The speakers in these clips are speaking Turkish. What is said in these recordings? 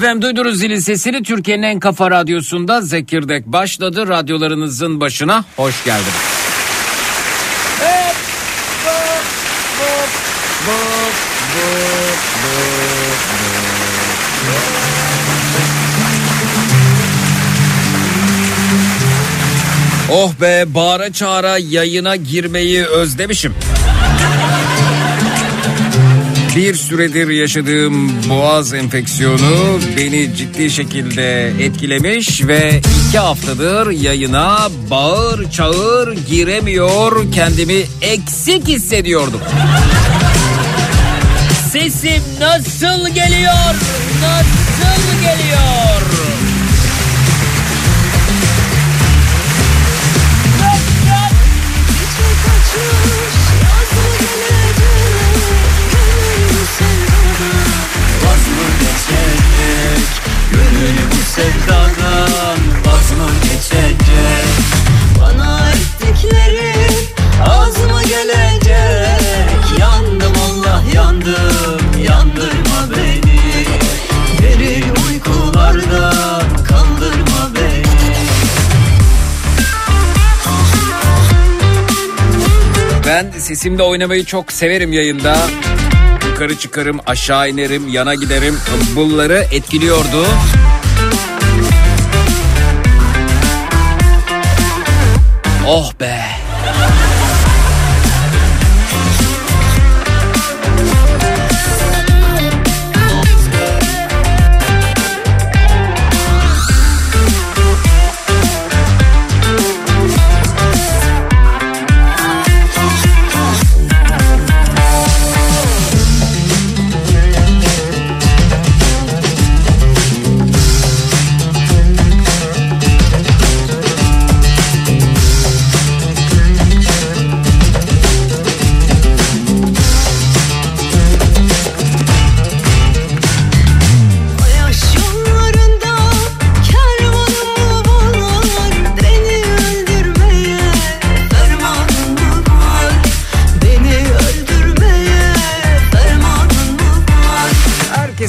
Efendim duydunuz zilin sesini Türkiye'nin en kafa radyosunda Zekirdek başladı. Radyolarınızın başına hoş geldiniz. Oh be bağıra çağıra yayına girmeyi özlemişim. Bir süredir yaşadığım boğaz enfeksiyonu beni ciddi şekilde etkilemiş ve iki haftadır yayına bağır çağır giremiyor kendimi eksik hissediyordum. Sesim nasıl geliyor? Nasıl geliyor? Gönül bu sevdadan Vaz mı geçecek. Bana ettiklerin Az mı gelecek. Yandım Allah yandım Yandırma beni. Derin uykulardan Kaldırma beni. Ben sesimle oynamayı çok severim yayında. Yukarı çıkarım, aşağı inerim, yana giderim. Bunları etkiliyordu. Oh be.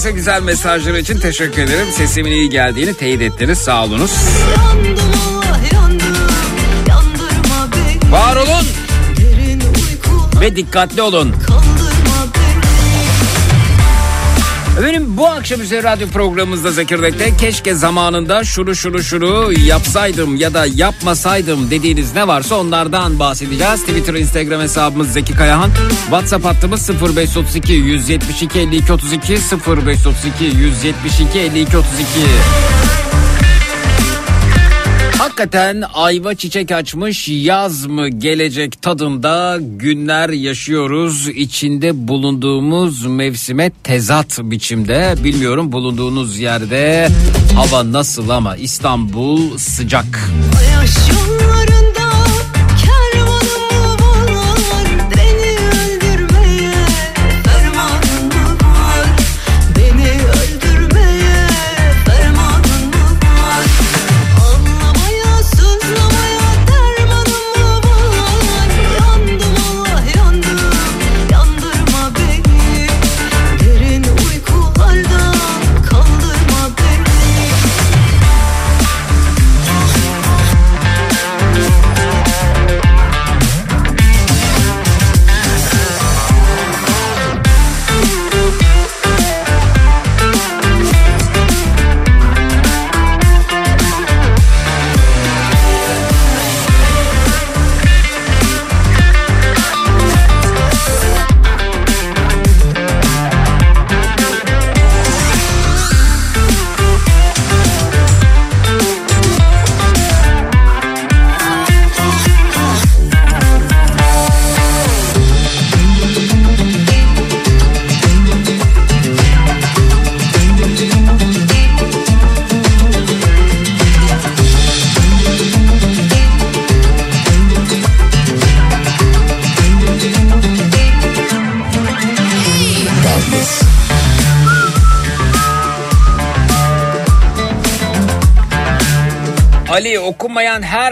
Herkese güzel mesajlar için teşekkür ederim. Sesimin iyi geldiğini teyit ettiniz. Sağ olunuz. Yandım yandım Var olun ve dikkatli olun. Benim bu akşam üzeri radyo programımızda Zekirdek'te keşke zamanında şunu şunu şunu yapsaydım ya da yapmasaydım dediğiniz ne varsa onlardan bahsedeceğiz. Twitter, Instagram hesabımız Zeki Kayahan. WhatsApp hattımız 0532 172 52 32 0532 172 52 32. Hakikaten ayva çiçek açmış yaz mı gelecek tadında günler yaşıyoruz. İçinde bulunduğumuz mevsime tezat biçimde. Bilmiyorum bulunduğunuz yerde hava nasıl ama İstanbul sıcak. Ayaş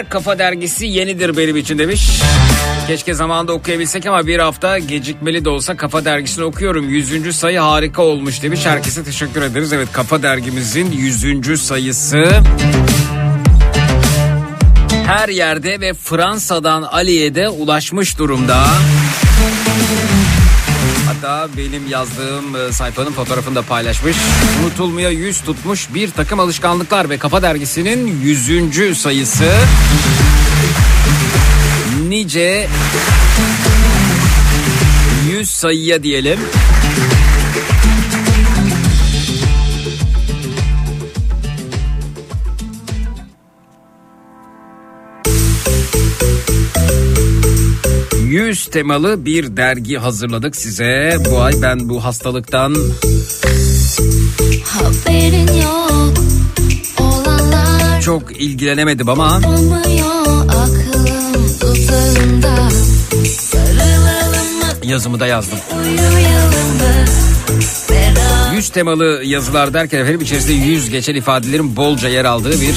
kafa dergisi yenidir benim için demiş. Keşke zamanında okuyabilsek ama bir hafta gecikmeli de olsa Kafa Dergisi'ni okuyorum. 100. sayı harika olmuş demiş. Herkese teşekkür ederiz. Evet Kafa Dergimizin 100. sayısı her yerde ve Fransa'dan Ali'ye de ulaşmış durumda. Hatta benim yazdığım e, sayfanın fotoğrafını da paylaşmış. Unutulmaya yüz tutmuş bir takım alışkanlıklar ve Kafa Dergisi'nin 100. sayısı. Nice 100 sayıya diyelim. virüs temalı bir dergi hazırladık size. Bu ay ben bu hastalıktan... Haberin yok, olanlar... Çok ilgilenemedim ama... Yazımı da yazdım. Uyuyalım da, 100 temalı yazılar derken efendim içerisinde 100 geçen ifadelerin bolca yer aldığı bir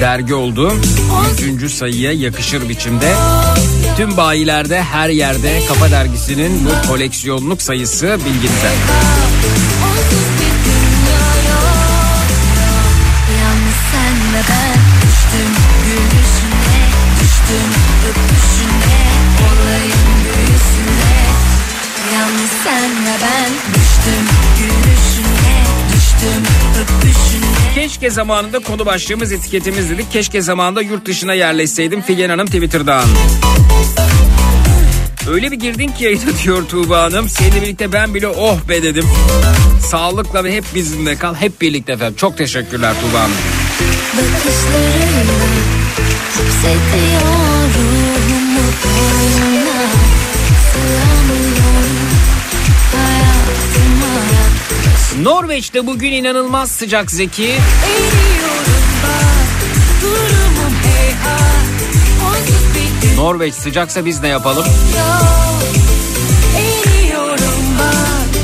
dergi oldu. 100. sayıya yakışır biçimde. Tüm bayilerde her yerde Kafa Dergisi'nin bu koleksiyonluk sayısı bilginize. Keşke zamanında konu başlığımız etiketimiz dedik. Keşke zamanında yurt dışına yerleşseydim Figen Hanım Twitter'dan. Öyle bir girdin ki yayına diyor Tuğba Hanım. Seninle birlikte ben bile oh be dedim. Sağlıkla ve hep bizimle kal. Hep birlikte efendim. Çok teşekkürler Tuğba Hanım. Ruhumu Norveç'te bugün inanılmaz sıcak Zeki. Norveç sıcaksa biz ne yapalım?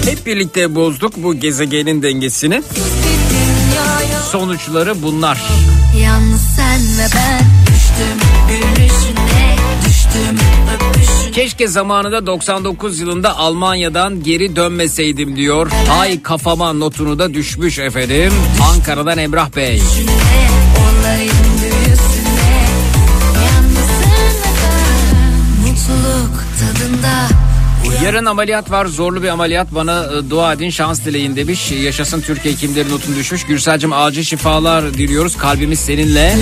Hep birlikte bozduk bu gezegenin dengesini. Sonuçları bunlar. Yalnız sen ve ben Keşke zamanında 99 yılında Almanya'dan geri dönmeseydim diyor. Ay kafama notunu da düşmüş efendim. Ankara'dan Emrah Bey. Yarın ameliyat var zorlu bir ameliyat bana e, dua edin şans dileyin demiş. Yaşasın Türkiye kimlerin notunu düşmüş. Gürselcim acil şifalar diliyoruz kalbimiz seninle.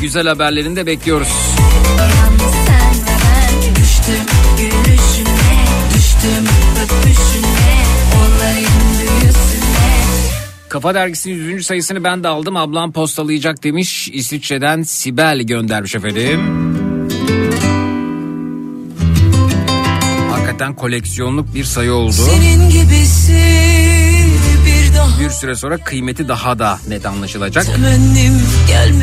Güzel haberlerini de bekliyoruz. Kafa Dergisi'nin 100. sayısını ben de aldım. Ablam postalayacak demiş. İsviçre'den Sibel göndermiş efendim. Hakikaten koleksiyonluk bir sayı oldu. Senin gibisi bir daha Bir süre sonra kıymeti daha da net anlaşılacak.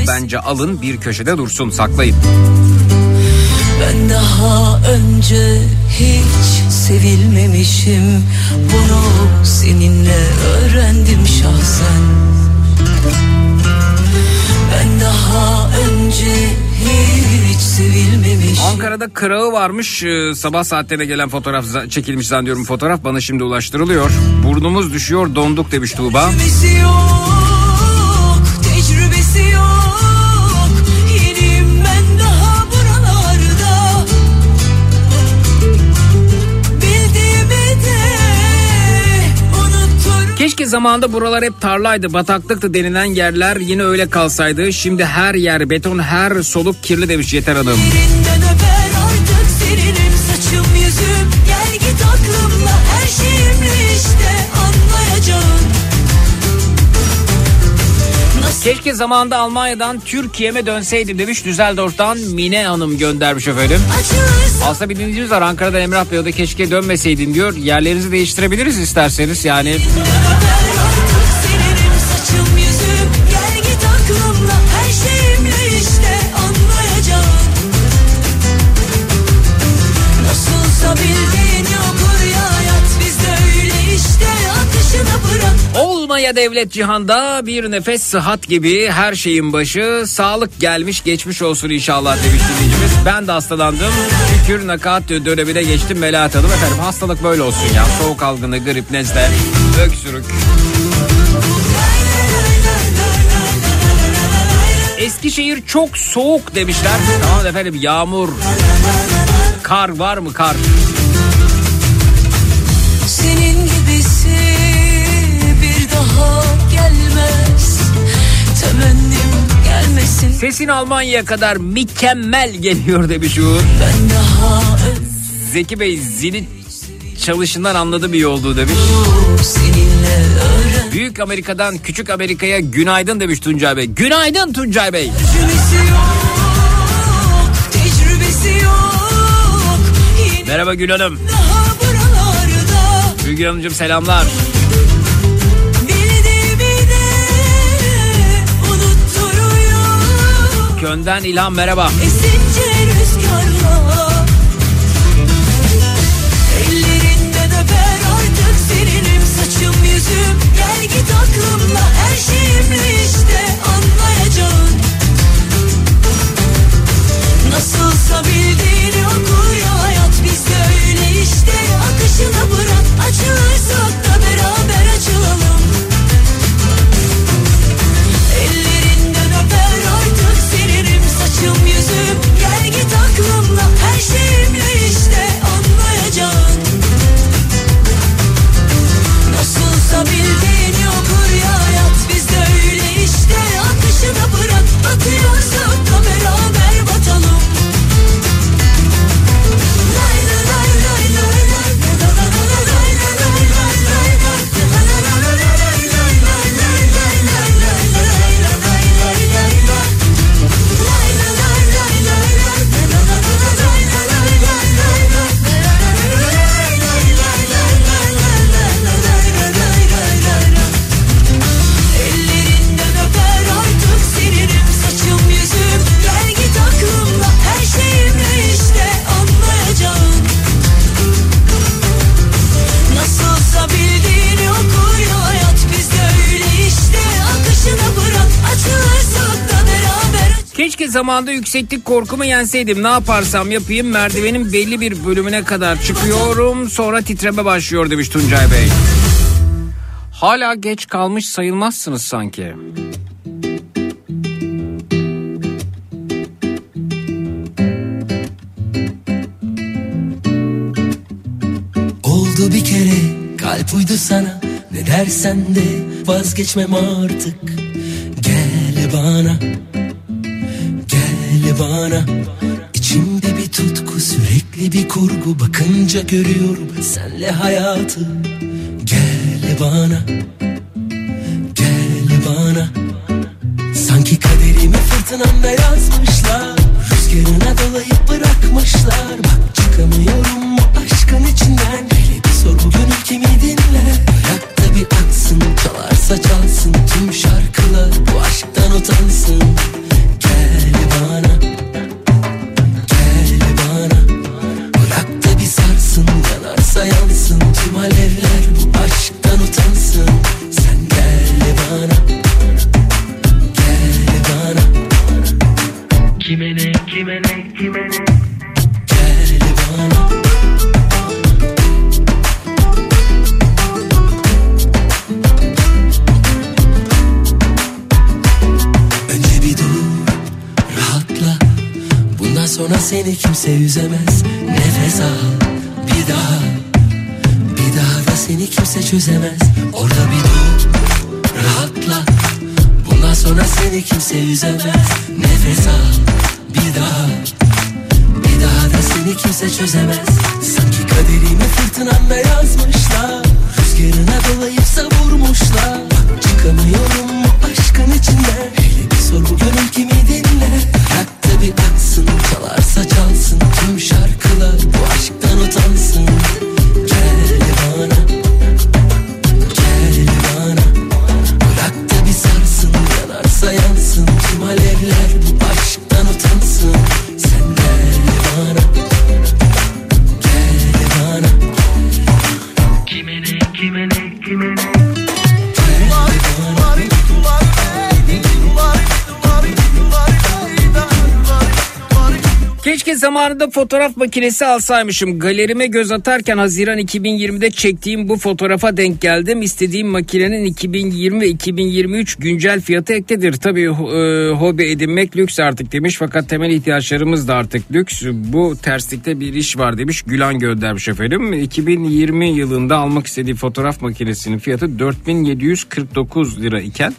Bence alın bir köşede dursun saklayın. Ben daha önce hiç sevilmemişim Bunu seninle öğrendim şahsen Ben daha önce hiç sevilmemişim Ankara'da kırağı varmış. Ee, Sabah saatlerine gelen fotoğraf çekilmiş zannediyorum fotoğraf bana şimdi ulaştırılıyor. Burnumuz düşüyor donduk demiş Tuğba. Tecrübesi zamanında buralar hep tarlaydı, bataklıktı denilen yerler yine öyle kalsaydı. Şimdi her yer beton, her soluk kirli demiş Yeter Hanım. Elinden öper Keşke zamanında Almanya'dan Türkiye'me dönseydim demiş Düsseldorf'tan Mine Hanım göndermiş efendim. Aslında bir dinleyicimiz var Ankara'dan Emrah Bey o da keşke dönmeseydin diyor. Yerlerinizi değiştirebiliriz isterseniz yani. Dünya devlet cihanda bir nefes sıhhat gibi her şeyin başı sağlık gelmiş geçmiş olsun inşallah demiş dinleyicimiz. Ben de hastalandım. Şükür nakat dönemine geçtim Melahat Hanım. Efendim hastalık böyle olsun ya. Soğuk algını, grip, nezle, öksürük. Eskişehir çok soğuk demişler. Tamam efendim yağmur. Kar var mı kar? Senin Sesin Almanya'ya kadar mükemmel geliyor demiş Uğur. Zeki Bey zili çalışından anladım iyi olduğu demiş. Büyük Amerika'dan küçük Amerika'ya günaydın demiş Tuncay Bey. Günaydın Tuncay Bey. Yok yok Merhaba Gül Hanım. Gül Hanımcığım selamlar. Köy'den İlhan merhaba. Esin zamanda yükseklik korkumu yenseydim. Ne yaparsam yapayım merdivenin belli bir bölümüne kadar çıkıyorum. Sonra titreme başlıyor demiş Tuncay Bey. Hala geç kalmış sayılmazsınız sanki. Oldu bir kere kalp uydu sana Ne dersen de vazgeçmem artık Gel bana Bana İçimde bir tutku sürekli bir kurgu. Bakınca görüyorum senle hayatı. Gel bana Gel bana. Sanki kaderimi fırtınamda yazmışlar. Rüzgarına dolayıp bırakmışlar. Bak çıkamıyorum bu aşkın içinden. Hele bir sor bu gönül kimi dinle Bırak da bir aksın çalarsa çalsın Tüm şarkılar. Bu aşktan utansın seni kimse üzemez Nefes al bir daha. Bir daha da seni kimse çözemez. Orada bir dur rahatla. Bundan sonra seni kimse üzemez Nefes al bir daha. Bir daha da seni kimse çözemez. Sanki kaderimi fırtınamda yazmışlar. Rüzgarına dolayıp savurmuşlar. Çıkamıyorum bu aşkın içinden Hele bir sor bu gönül kimi dinle Bırak bir aksın çalarsa zamanında fotoğraf makinesi alsaymışım. Galerime göz atarken Haziran 2020'de çektiğim bu fotoğrafa denk geldim. İstediğim makinenin 2020 ve 2023 güncel fiyatı ektedir. Tabii e, hobi edinmek lüks artık demiş fakat temel ihtiyaçlarımız da artık lüks. Bu terslikte bir iş var demiş. Gülan göndermiş efendim. 2020 yılında almak istediği fotoğraf makinesinin fiyatı 4749 lira iken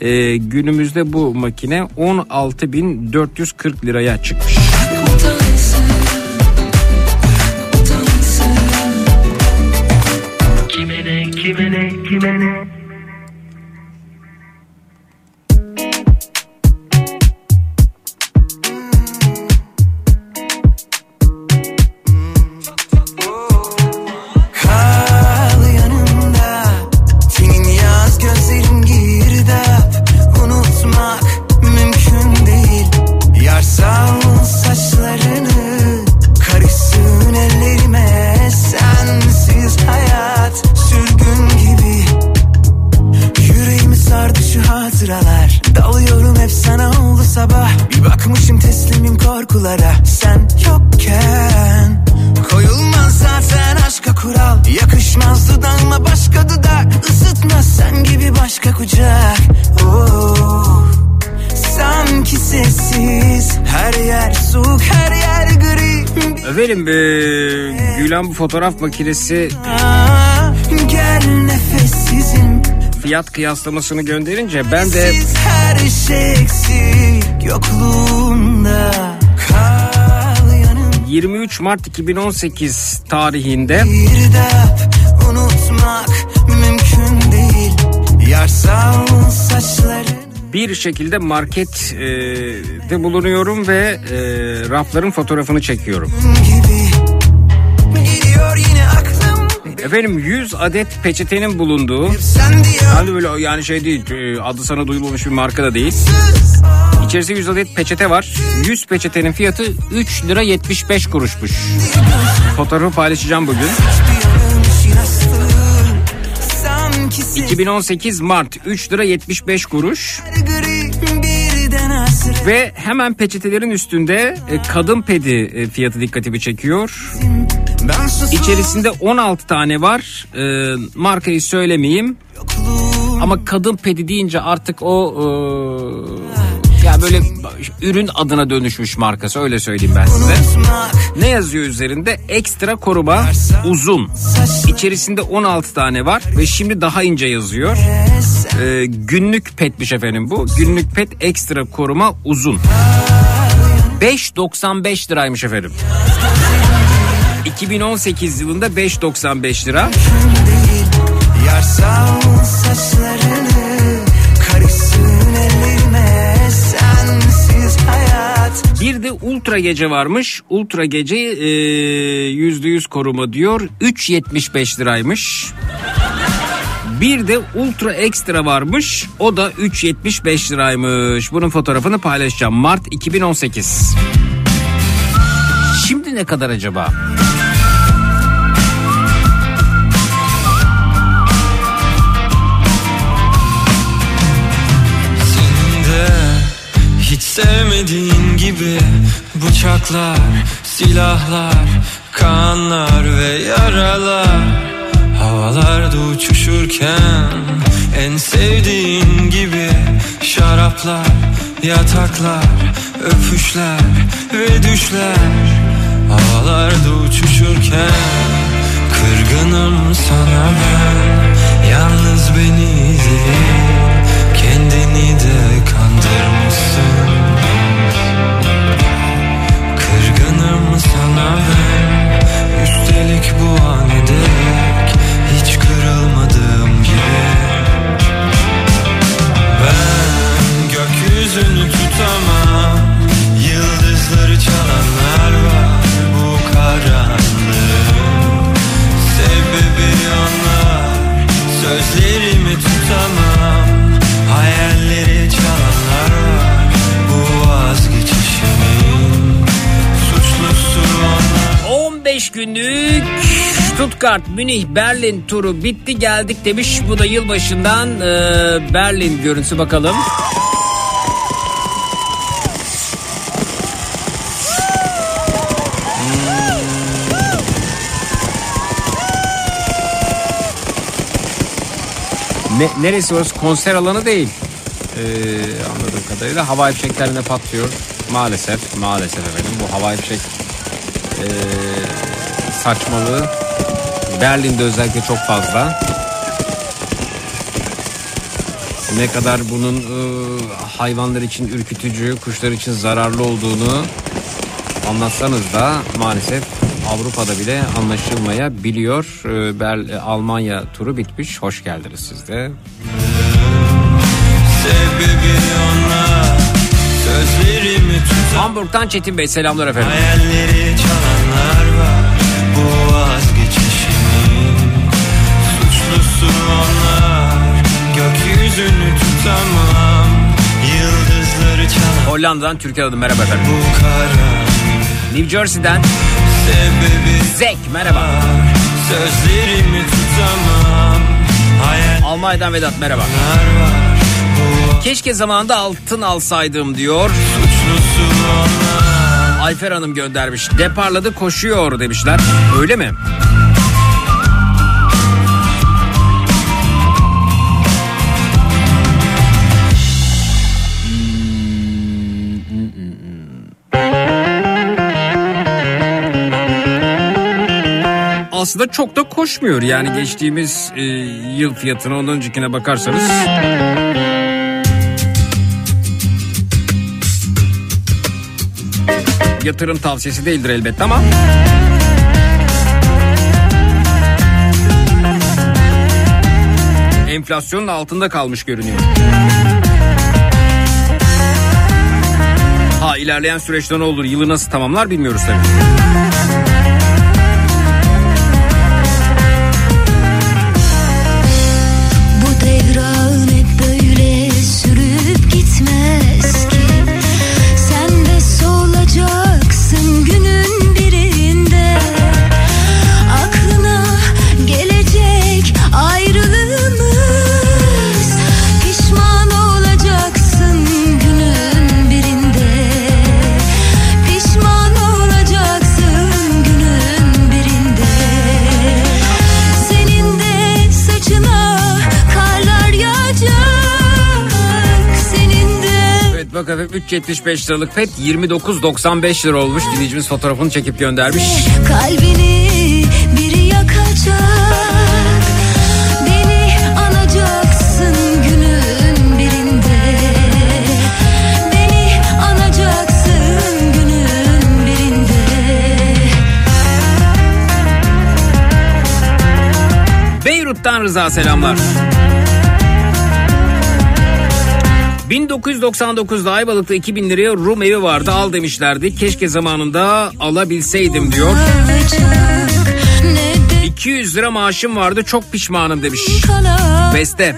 e, günümüzde bu makine 16.440 liraya çıkmış. Kime ne korkulara Sen yokken. Koyulmaz zaten aşka kural Yakışmaz dudağıma başka dudak. Isıtmaz sen gibi başka kucak. Oh. Sanki sessiz. Her yer soğuk her yer gri. Efendim e, Gülen bu fotoğraf makinesi. Gel nefessizim. Fiyat kıyaslamasını gönderince ben de Siz her şey eksik Yokluğunda 23 Mart 2018 tarihinde Bir şekilde markette bulunuyorum ve e, rafların fotoğrafını çekiyorum. gibi Efendim 100 adet peçetenin bulunduğu hani böyle yani şey değil e, adı sana duyulmamış bir marka da değil. İçerisinde 100 adet peçete var. 100 peçetenin fiyatı 3 lira 75 kuruşmuş. Fotoğrafı paylaşacağım bugün. Sanki sen 2018 Mart 3 lira 75 kuruş. Ve hemen peçetelerin üstünde e, kadın pedi e, fiyatı dikkatimi çekiyor. İçerisinde 16 tane var. E, markayı söylemeyeyim. Ama kadın pedi deyince artık o e, ya böyle ürün adına dönüşmüş markası öyle söyleyeyim ben size. Ne yazıyor üzerinde? Ekstra koruma uzun. İçerisinde 16 tane var ve şimdi daha ince yazıyor. E, günlük petmiş efendim bu. Günlük pet ekstra koruma uzun. 5.95 liraymış efendim. 2018 yılında 5.95 lira. Bir de ultra gece varmış. Ultra gece e, yüzde yüz koruma diyor. 3.75 liraymış. Bir de ultra ekstra varmış. O da 3.75 liraymış. Bunun fotoğrafını paylaşacağım. Mart 2018. Şimdi ne kadar acaba? Sevmediğin gibi bıçaklar, silahlar, kanlar ve yaralar. Havalarda uçuşurken en sevdiğin gibi şaraplar, yataklar, öpüşler ve düşler. Havalarda uçuşurken kırgınım sana ben Yalnız beni değil kendini de kandırmışsın. Kırgınım sana ben. Üstelik bu an ederek Hiç kırılmadığım gibi Ben gökyüzünü tutamam döndük. Stuttgart, Münih, Berlin turu bitti geldik demiş. Bu da yılbaşından e, Berlin görüntüsü bakalım. Hmm. Ne, neresi orası? Konser alanı değil. Ee, anladığım kadarıyla havai fişeklerine patlıyor. Maalesef, maalesef efendim bu havai fişek ee, saçmalığı Berlin'de özellikle çok fazla. Ne kadar bunun e, hayvanlar için ürkütücü, kuşlar için zararlı olduğunu anlatsanız da maalesef Avrupa'da bile anlaşılmayabiliyor. E, Bel Almanya turu bitmiş. Hoş geldiniz siz de. Sebebi Sözlerimi Hamburg'dan Çetin Bey selamlar efendim. Hayalleri Suçlusu onlar Gökyüzünü tutamam Yıldızları çalan Hollanda'dan Türkiye adım merhaba efendim. Bu kara New Jersey'den Sebebi Zek merhaba. Sözlerimi tutamam Hayaller Almanya'dan Vedat merhaba. var Keşke zamanında altın alsaydım diyor. suçlusu onlar Ayfer Hanım göndermiş. Deparladı koşuyor demişler. Öyle mi? Aslında çok da koşmuyor yani geçtiğimiz e, yıl fiyatına ondan öncekine bakarsanız. Yatırım tavsiyesi değildir elbette ama. Enflasyonun altında kalmış görünüyor. Ha ilerleyen süreçte ne olur yılı nasıl tamamlar bilmiyoruz tabii. Bak efendim 3.75 liralık pet 29.95 lira olmuş. Dinleyicimiz fotoğrafını çekip göndermiş. kalbini biri yakacak Beni anacaksın günün birinde Beni anacaksın günün birinde Beyrut'tan Rıza selamlar. 1999'da Ayvalık'ta 2000 liraya Rum evi vardı al demişlerdi. Keşke zamanında alabilseydim diyor. Kalacak ne de 200 lira maaşım vardı çok pişmanım demiş. Beste.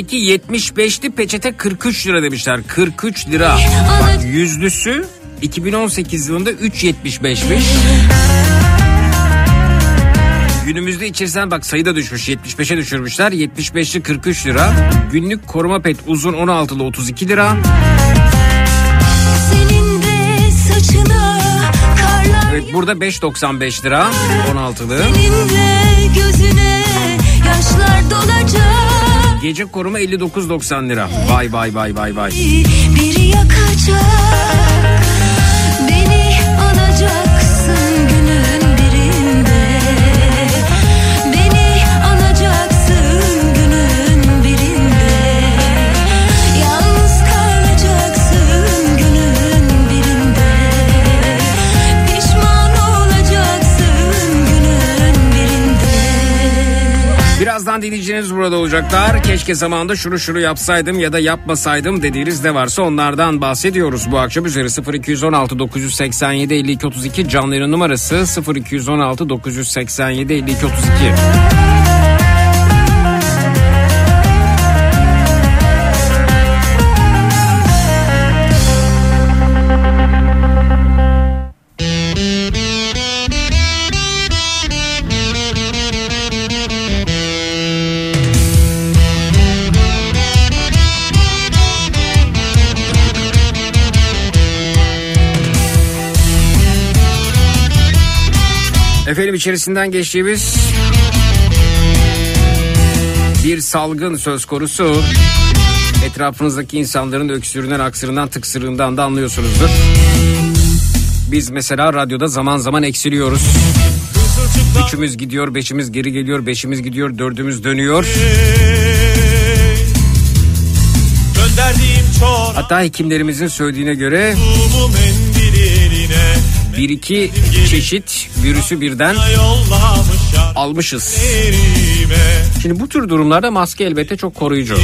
Zeki 75'li peçete 43 lira demişler. 43 lira. Bak yüzlüsü 2018 yılında 3.75'miş. Günümüzde içirsen bak sayı da düşmüş 75'e düşürmüşler 75'li 43 lira. Günlük koruma pet uzun 16'lı 32 lira. Evet burada 5.95 lira 16'lı. Senin gözüne yaşlar dolacak Gece koruma 59.90 lira. Vay vay vay vay vay. Biri yakacak Birazdan dinleyeceğiniz burada olacaklar. Keşke zamanında şunu şunu yapsaydım ya da yapmasaydım dediğiniz ne varsa onlardan bahsediyoruz. Bu akşam üzeri 0216 987 52 32 canlı numarası 0216 987 52 32. Efendim içerisinden geçtiğimiz bir salgın söz konusu. Etrafınızdaki insanların öksürüğünden, aksırından, tıksırığından da anlıyorsunuzdur. Biz mesela radyoda zaman zaman eksiliyoruz. Üçümüz gidiyor, beşimiz geri geliyor, beşimiz gidiyor, dördümüz dönüyor. Hatta hekimlerimizin söylediğine göre bir iki çeşit virüsü birden almışız. Şimdi bu tür durumlarda maske elbette çok koruyucu.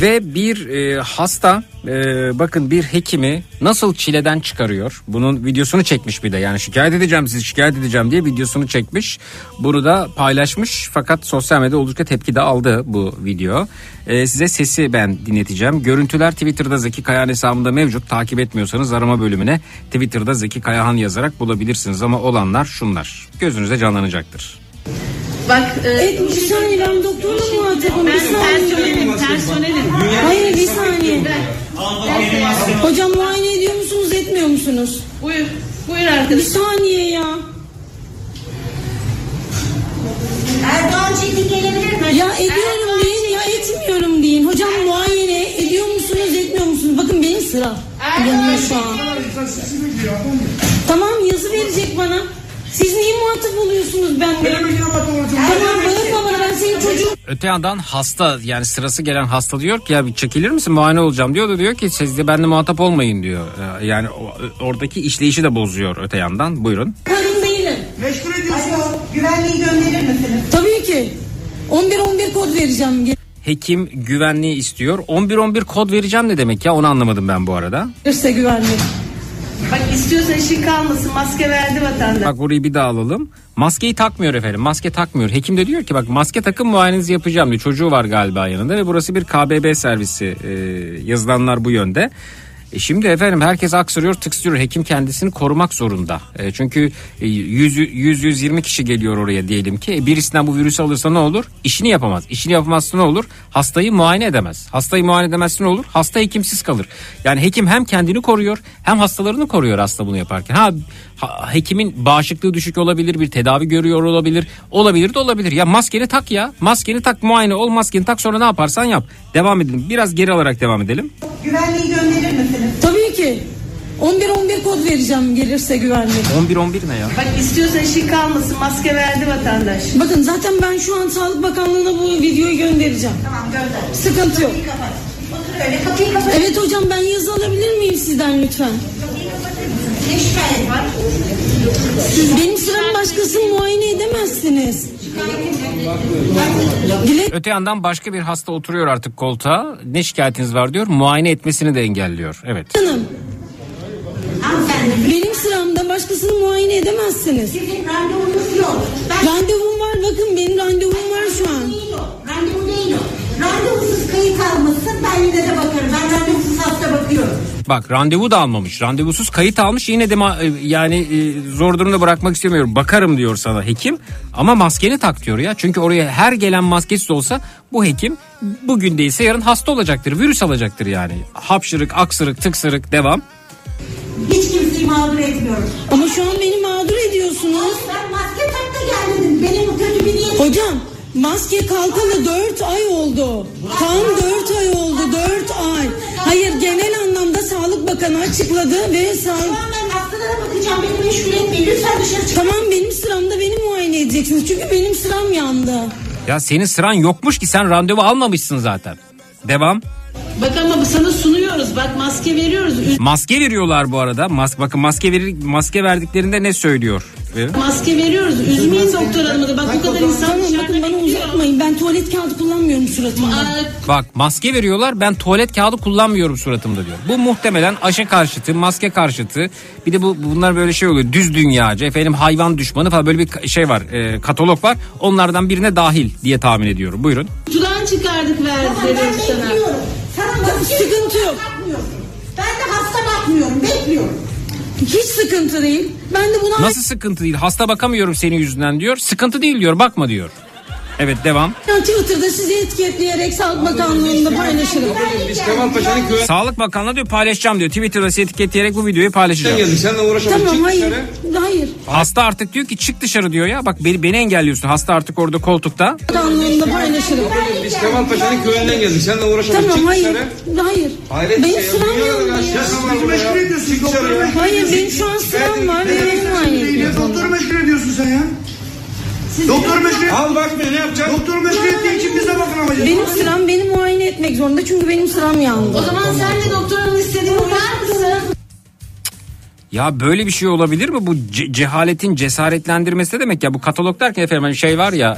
Ve bir e, hasta e, bakın bir hekimi nasıl çileden çıkarıyor. Bunun videosunu çekmiş bir de yani şikayet edeceğim sizi şikayet edeceğim diye videosunu çekmiş. Bunu da paylaşmış fakat sosyal medyada oldukça tepki de aldı bu video. E, size sesi ben dinleteceğim. Görüntüler Twitter'da Zeki Kayahan hesabında mevcut. Takip etmiyorsanız arama bölümüne Twitter'da Zeki Kayahan yazarak bulabilirsiniz. Ama olanlar şunlar. Gözünüze canlanacaktır. Bak e, Evet bir saniye ben doktorla muhatabım. Bir ben saniye. personelim, personelim. Hayır bir saniye. Hocam muayene ediyor musunuz etmiyor musunuz? Buyur, buyur Bir arkadaş. saniye ya. Erdoğan Çetin gelebilir mi? Ya ediyorum deyin ya etmiyorum deyin. Hocam muayene ediyor musunuz etmiyor musunuz? Bakın benim sıra. Yanıyor şu an. Tamam yazı verecek bana. Siz niye muhatap oluyorsunuz benimle? Tamam bağırma bana ben senin çocuğun. Öte yandan hasta yani sırası gelen hasta diyor ki ya bir çekilir misin muayene olacağım diyor da diyor ki siz de benimle muhatap olmayın diyor. Ee, Yani o- oradaki işleyişi de bozuyor öte yandan. Buyurun. Karım değilim. Alo, güvenliği gönderir misiniz? Tabii ki. 11-11 kod vereceğim. Hekim güvenliği istiyor. 11-11 kod vereceğim ne demek ya onu anlamadım ben bu arada. Gelirse güvenlik. Bak istiyorsan işin kalmasın. Maske verdi vatandaş. Bak orayı bir daha alalım. Maskeyi takmıyor efendim. Maske takmıyor. Hekim de diyor ki bak maske takın muayenenizi yapacağım diyor. Çocuğu var galiba yanında ve burası bir KBB servisi. Ee, yazılanlar bu yönde. E şimdi efendim herkes aksırıyor tıksırıyor. Hekim kendisini korumak zorunda. E, çünkü e, 100-120 kişi geliyor oraya diyelim ki. E, birisinden bu virüsü alırsa ne olur? İşini yapamaz. İşini yapamazsa ne olur? Hastayı muayene edemez. Hastayı muayene edemezse ne olur? Hasta hekimsiz kalır. Yani hekim hem kendini koruyor hem hastalarını koruyor hasta bunu yaparken. Ha, ha- hekimin bağışıklığı düşük olabilir, bir tedavi görüyor olabilir. Olabilir de olabilir. Ya maskeni tak ya. Maskeni tak muayene ol maskeni tak sonra ne yaparsan yap. Devam edelim. Biraz geri alarak devam edelim. Güvenliği gönderir misiniz? Tabii ki. 11-11 kod vereceğim gelirse güvenlik. 11-11 ne ya? Bak istiyorsan işin kalmasın. Maske verdi vatandaş. Bakın zaten ben şu an Sağlık Bakanlığı'na bu videoyu göndereceğim. Tamam gönder. Sıkıntı yok. Kapıyı kapat. Otur öyle kapıyı kapat. Evet hocam ben yazı alabilir miyim sizden lütfen? Kapıyı kapatır mısın? Ne şikayet var? Benim sıram başkasını muayene edemezsiniz. Öte yandan başka bir hasta oturuyor artık koltuğa. Ne şikayetiniz var diyor. Muayene etmesini de engelliyor. Evet. Hanım benim sıramda başkasını muayene edemezsiniz. sizin randevunuz yok. Ben Randevum var bakın benim randevum var şu an. değil o. Randevu değil o. Randevusuz kayıt almışsın ben yine de bakarım. Ben randevusuz hasta bakıyorum. Bak randevu da almamış. Randevusuz kayıt almış. Yine de ma- e, yani e, zor durumda bırakmak istemiyorum. Bakarım diyor sana hekim. Ama maskeni tak diyor ya. Çünkü oraya her gelen maskesiz olsa bu hekim bugün değilse yarın hasta olacaktır. Virüs alacaktır yani. Hapşırık, aksırık, tıksırık devam. Hiç kimseyi mağdur etmiyorum. Ama şu an beni mağdur ediyorsunuz. Ben maske tak da gel dedim. Benim kötü bir niyetim. Hocam maske kalkalı 4 ay oldu. Tam 4 ay oldu 4 ay. Hayır genel anlamda Sağlık Bakanı açıkladı ve sağlık... Tamam ben hastalara bakacağım. Beni meşgul etmeyin. Lütfen dışarı çıkın. Tamam benim sıramda beni muayene edeceksiniz. Çünkü benim sıram yandı. Ya senin sıran yokmuş ki sen randevu almamışsın zaten. Devam. Bak ama sana sunuyoruz. Bak maske veriyoruz. Üz- Maske veriyorlar bu arada. Mas bakın maske verir maske verdiklerinde ne söylüyor? Ee, Maske veriyoruz. Üzmeyin doktor hanımı da. Bak bu kadar insan bakın bana uzatmayın. Ben tuvalet kağıdı kullanmıyorum suratıma. Bak maske veriyorlar ben tuvalet kağıdı kullanmıyorum suratımda diyor. Bu muhtemelen aşı karşıtı, maske karşıtı. Bir de bu bunlar böyle şey oluyor. Düz dünyacı, efendim hayvan düşmanı falan böyle bir ka- şey var. e, katalog var. Onlardan birine dahil diye tahmin ediyorum. Buyurun. Kutudan çıkardık Ben verdik sana. Bak, Sıkıntı yok. Ben de hasta bakmıyorum. Bekliyorum. Hiç sıkıntı değil. Ben de buna Nasıl sıkıntı değil? Hasta bakamıyorum senin yüzünden diyor. Sıkıntı değil diyor. Bakma diyor. Evet devam. Twitter'da sizi etiketleyerek Sağlık Bakanlığı'nda paylaşırım. Sağlık Bakanlığı diyor paylaşacağım diyor. Twitter'da sizi etiketleyerek bu videoyu paylaşacağım. Seninle uğraşamam. Tamam hayır. Hayır. Hasta artık diyor ki çık dışarı diyor ya. Bak beni, beni engelliyorsun. Hasta artık orada koltukta. Bakanlığı'nda paylaşırım. Biz Kemal Paşa'nın köyünden geldik. Seninle uğraşamam. Tamam hayır. Hayır. Hayret Benim şey sıram yok. ya. şey ya. Çık dışarı ya. Hayır benim şu an sıram var. muayene Doktoru meşgul ediyorsun sen ya. Doktor meşgul Al bak ne yapacaksın? Doktor meşgul ettiği için bize bakın ama. Benim sıram beni muayene etmek zorunda çünkü benim sıram yandı. O zaman sen de doktor hanımın istediğini uyar mısın? Ya böyle bir şey olabilir mi? Bu ce- cehaletin cesaretlendirmesi demek ya? Bu katalog derken efendim hani şey var ya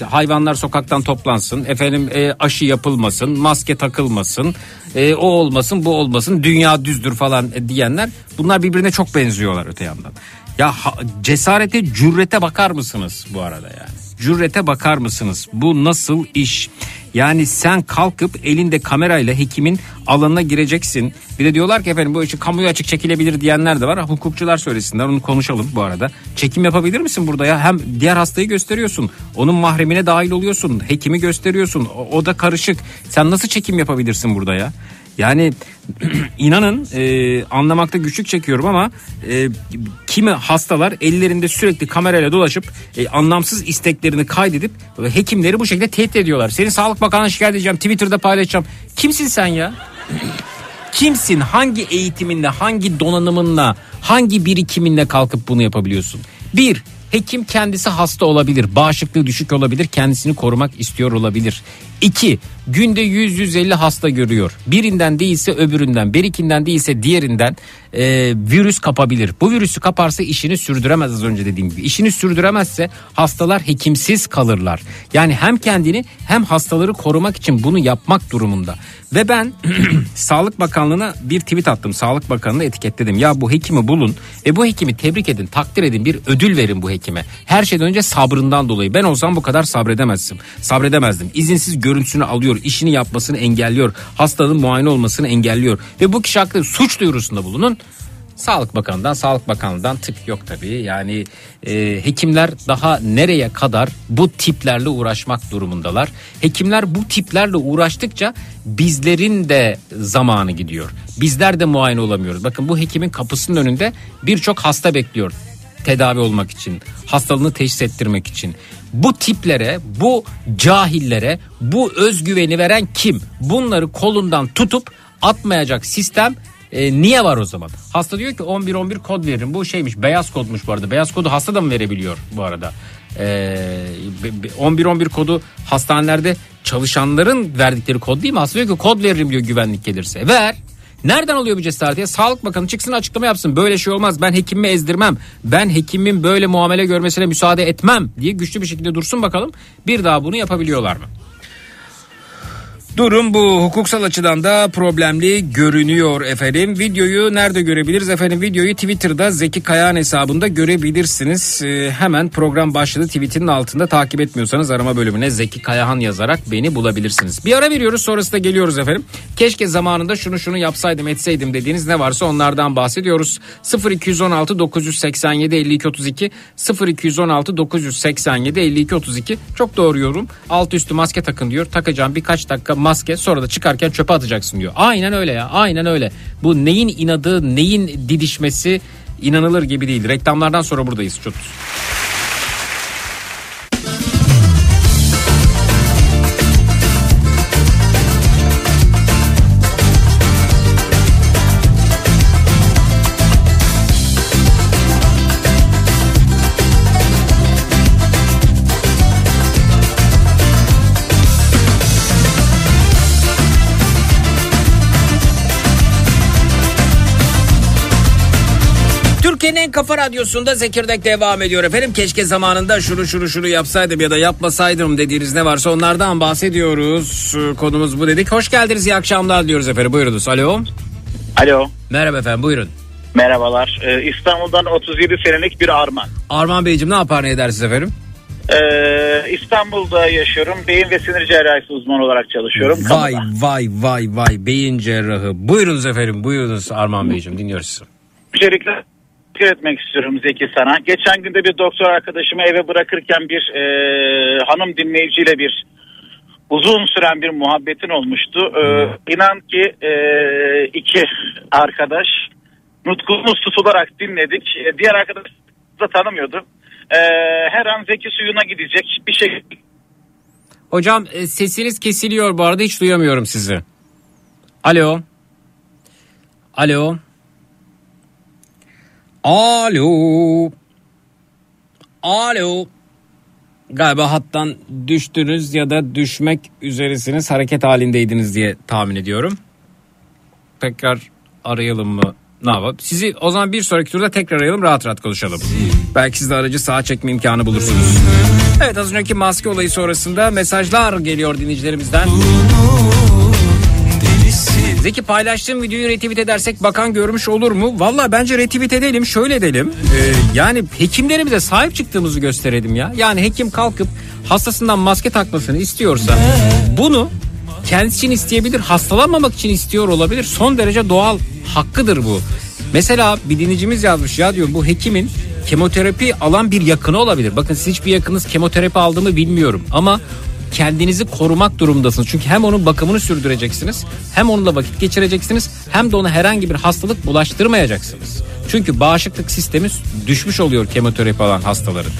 e, hayvanlar sokaktan toplansın. Efendim e, aşı yapılmasın. Maske takılmasın. e, o olmasın bu olmasın. Dünya düzdür falan e, diyenler. Bunlar birbirine çok benziyorlar öte yandan. Ya ha- cesarete cürrete bakar mısınız bu arada yani? Cürrete bakar mısınız? Bu nasıl iş? Yani sen kalkıp elinde kamerayla hekimin alanına gireceksin. Bir de diyorlar ki efendim bu işi kamuya açık çekilebilir diyenler de var. Hukukçular söylesinler onu konuşalım bu arada. Çekim yapabilir misin burada ya? Hem diğer hastayı gösteriyorsun. Onun mahremine dahil oluyorsun. Hekimi gösteriyorsun. O, o da karışık. Sen nasıl çekim yapabilirsin burada ya? Yani inanın e, anlamakta güçlük çekiyorum ama e, kimi hastalar ellerinde sürekli kamerayla dolaşıp e, anlamsız isteklerini kaydedip hekimleri bu şekilde tehdit ediyorlar. Seni Sağlık Bakanı'na şikayet edeceğim, Twitter'da paylaşacağım. Kimsin sen ya? Kimsin? Hangi eğitiminle, hangi donanımınla, hangi birikiminle kalkıp bunu yapabiliyorsun? Bir, hekim kendisi hasta olabilir, bağışıklığı düşük olabilir, kendisini korumak istiyor olabilir. İki, günde 100-150 hasta görüyor. Birinden değilse öbüründen, birikinden değilse diğerinden e, virüs kapabilir. Bu virüsü kaparsa işini sürdüremez az önce dediğim gibi. İşini sürdüremezse hastalar hekimsiz kalırlar. Yani hem kendini hem hastaları korumak için bunu yapmak durumunda. Ve ben Sağlık Bakanlığı'na bir tweet attım. Sağlık Bakanlığı'na etiketledim. Ya bu hekimi bulun ve bu hekimi tebrik edin, takdir edin, bir ödül verin bu hekime. Her şeyden önce sabrından dolayı. Ben olsam bu kadar sabredemezdim. Sabredemezdim. İzinsiz görüntüsünü alıyor, işini yapmasını engelliyor, hastanın muayene olmasını engelliyor. Ve bu kişi hakkında suç duyurusunda bulunun. Sağlık Bakanı'ndan, Sağlık Bakanlığı'ndan tık yok tabii. Yani e, hekimler daha nereye kadar bu tiplerle uğraşmak durumundalar. Hekimler bu tiplerle uğraştıkça bizlerin de zamanı gidiyor. Bizler de muayene olamıyoruz. Bakın bu hekimin kapısının önünde birçok hasta bekliyor tedavi olmak için, hastalığını teşhis ettirmek için. Bu tiplere, bu cahillere, bu özgüveni veren kim? Bunları kolundan tutup atmayacak sistem e, niye var o zaman? Hasta diyor ki 11-11 kod veririm. Bu şeymiş beyaz kodmuş bu arada. Beyaz kodu hasta da mı verebiliyor bu arada? E, be- 11-11 kodu hastanelerde çalışanların verdikleri kod değil mi? Hasta diyor ki kod veririm diyor güvenlik gelirse. Ver. Nereden alıyor bu cesareti? Sağlık Bakanı çıksın açıklama yapsın. Böyle şey olmaz. Ben hekimimi ezdirmem. Ben hekimin böyle muamele görmesine müsaade etmem diye güçlü bir şekilde dursun bakalım. Bir daha bunu yapabiliyorlar mı? Durum bu. Hukuksal açıdan da problemli görünüyor efendim. Videoyu nerede görebiliriz efendim? Videoyu Twitter'da Zeki Kayağan hesabında görebilirsiniz. Ee, hemen program başladı tweetinin altında takip etmiyorsanız arama bölümüne Zeki Kayahan yazarak beni bulabilirsiniz. Bir ara veriyoruz sonrasında geliyoruz efendim. Keşke zamanında şunu şunu yapsaydım etseydim dediğiniz ne varsa onlardan bahsediyoruz. 0216 987 52 32 0216 987 52 32 çok doğru yorum. Alt üstü maske takın diyor. Takacağım birkaç dakika maske sonra da çıkarken çöpe atacaksın diyor. Aynen öyle ya aynen öyle. Bu neyin inadı neyin didişmesi inanılır gibi değil. Reklamlardan sonra buradayız. Çok Türkiye'nin en kafa radyosunda Zekirdek devam ediyor efendim. Keşke zamanında şunu şunu şunu yapsaydım ya da yapmasaydım dediğiniz ne varsa onlardan bahsediyoruz. Ee, Konumuz bu dedik. Hoş geldiniz iyi akşamlar diyoruz efendim. Buyurunuz. Alo. Alo. Merhaba efendim buyurun. Merhabalar. Ee, İstanbul'dan 37 senelik bir Arman. Arman Beyciğim ne yapar ne edersiniz efendim? Ee, İstanbul'da yaşıyorum. Beyin ve sinir cerrahisi uzmanı olarak çalışıyorum. Vay Kamuda. vay vay vay beyin cerrahı. Buyurunuz efendim buyurunuz Arman Beyciğim dinliyoruz sizi. Öncelikle teşekkür etmek istiyorum Zeki sana. Geçen günde bir doktor arkadaşımı eve bırakırken bir e, hanım dinleyiciyle bir uzun süren bir muhabbetin olmuştu. Ee, inan ki e, iki arkadaş nutkumuz tutularak dinledik. E, Diğer arkadaş da tanımıyordu. Ee, her an Zeki suyuna gidecek bir şey Hocam e, sesiniz kesiliyor bu arada hiç duyamıyorum sizi. Alo. Alo. Alo. Alo. Galiba hattan düştünüz ya da düşmek üzeresiniz hareket halindeydiniz diye tahmin ediyorum. Tekrar arayalım mı? Ne yapalım? Sizi o zaman bir sonraki turda tekrar arayalım rahat rahat konuşalım. Belki siz de aracı sağa çekme imkanı bulursunuz. Evet az önceki maske olayı sonrasında mesajlar geliyor dinleyicilerimizden. Zeki paylaştığım videoyu retweet edersek bakan görmüş olur mu? Valla bence retweet edelim şöyle edelim. Ee, yani hekimlerimize sahip çıktığımızı gösterelim ya. Yani hekim kalkıp hastasından maske takmasını istiyorsa bunu kendisi için isteyebilir hastalanmamak için istiyor olabilir. Son derece doğal hakkıdır bu. Mesela bir dinleyicimiz yazmış ya diyor bu hekimin kemoterapi alan bir yakını olabilir. Bakın siz hiçbir yakınız kemoterapi aldığımı bilmiyorum ama kendinizi korumak durumundasınız. Çünkü hem onun bakımını sürdüreceksiniz hem onunla vakit geçireceksiniz hem de ona herhangi bir hastalık bulaştırmayacaksınız. Çünkü bağışıklık sistemi düşmüş oluyor kemoterapi alan hastaların.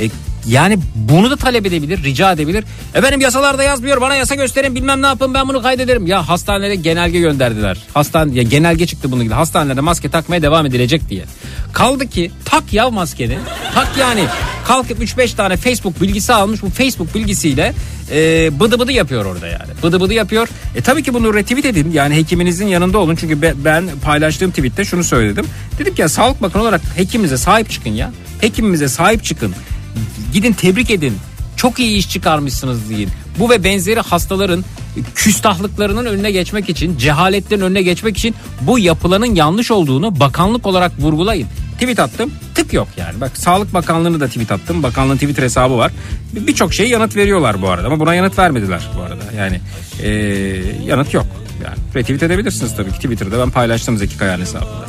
E, yani bunu da talep edebilir, rica edebilir. Efendim yasalarda yazmıyor bana yasa gösterin bilmem ne yapın ben bunu kaydederim. Ya hastanelere genelge gönderdiler. Hastane, ya genelge çıktı bunun gibi. Hastanelerde maske takmaya devam edilecek diye. Kaldı ki tak yav maskeni. Tak yani kalkıp 3-5 tane Facebook bilgisi almış bu Facebook bilgisiyle e, bıdı bıdı yapıyor orada yani. Bıdı bıdı yapıyor. E tabii ki bunu retweet edin. Yani hekiminizin yanında olun. Çünkü be- ben paylaştığım tweette şunu söyledim. Dedim ki ya Sağlık Bakanı olarak hekimimize sahip çıkın ya. Hekimimize sahip çıkın. Gidin tebrik edin. Çok iyi iş çıkarmışsınız deyin. Bu ve benzeri hastaların küstahlıklarının önüne geçmek için, cehaletlerin önüne geçmek için bu yapılanın yanlış olduğunu bakanlık olarak vurgulayın. Tweet attım tık yok yani. Bak Sağlık Bakanlığı'nı da tweet attım. Bakanlığın Twitter hesabı var. Bir- Birçok şeye yanıt veriyorlar bu arada ama buna yanıt vermediler bu arada. Yani ee, yanıt yok. Yani retweet edebilirsiniz tabii ki Twitter'da ben paylaştım Zeki Kaya'nın hesabında.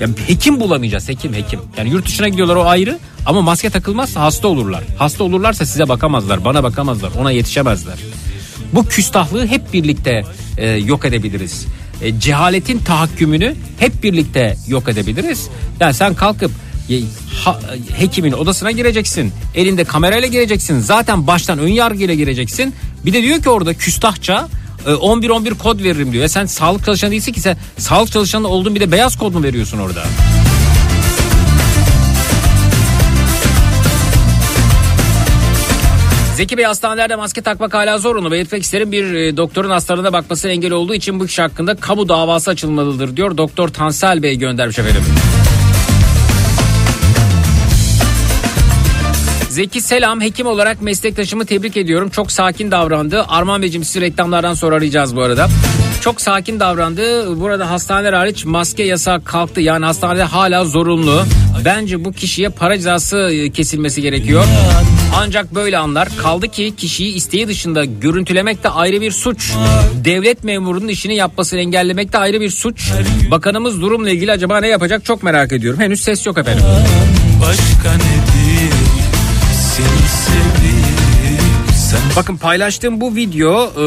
Ya hekim bulamayacağız hekim hekim. Yani yurt dışına gidiyorlar o ayrı ama maske takılmazsa hasta olurlar. Hasta olurlarsa size bakamazlar, bana bakamazlar, ona yetişemezler. Bu küstahlığı hep birlikte e, yok edebiliriz. E, cehaletin tahakkümünü hep birlikte yok edebiliriz. Yani sen kalkıp e, e, hekimin odasına gireceksin. Elinde kamerayla gireceksin. Zaten baştan ön yargıyla gireceksin. Bir de diyor ki orada küstahça e, 11-11 kod veririm diyor. Ya sen sağlık çalışanı değilsin ki sen sağlık çalışanı olduğun bir de beyaz kod mu veriyorsun orada? Zeki Bey hastanelerde maske takmak hala zorunlu. Belirtmek isterim bir e, doktorun hastalarına bakmasına engel olduğu için bu kişi hakkında kamu davası açılmalıdır diyor. Doktor Tansel Bey göndermiş efendim. Zeki selam hekim olarak meslektaşımı tebrik ediyorum. Çok sakin davrandı. Arman Beyciğim sizi reklamlardan sonra arayacağız bu arada. Çok sakin davrandı. Burada hastaneler hariç maske yasağı kalktı. Yani hastanede hala zorunlu. Bence bu kişiye para cezası e, kesilmesi gerekiyor. Ancak böyle anlar kaldı ki kişiyi isteği dışında görüntülemek de ayrı bir suç. Devlet memurunun işini yapmasını engellemek de ayrı bir suç. Bakanımız durumla ilgili acaba ne yapacak çok merak ediyorum. Henüz ses yok efendim. Başka nedir Bakın paylaştığım bu video e,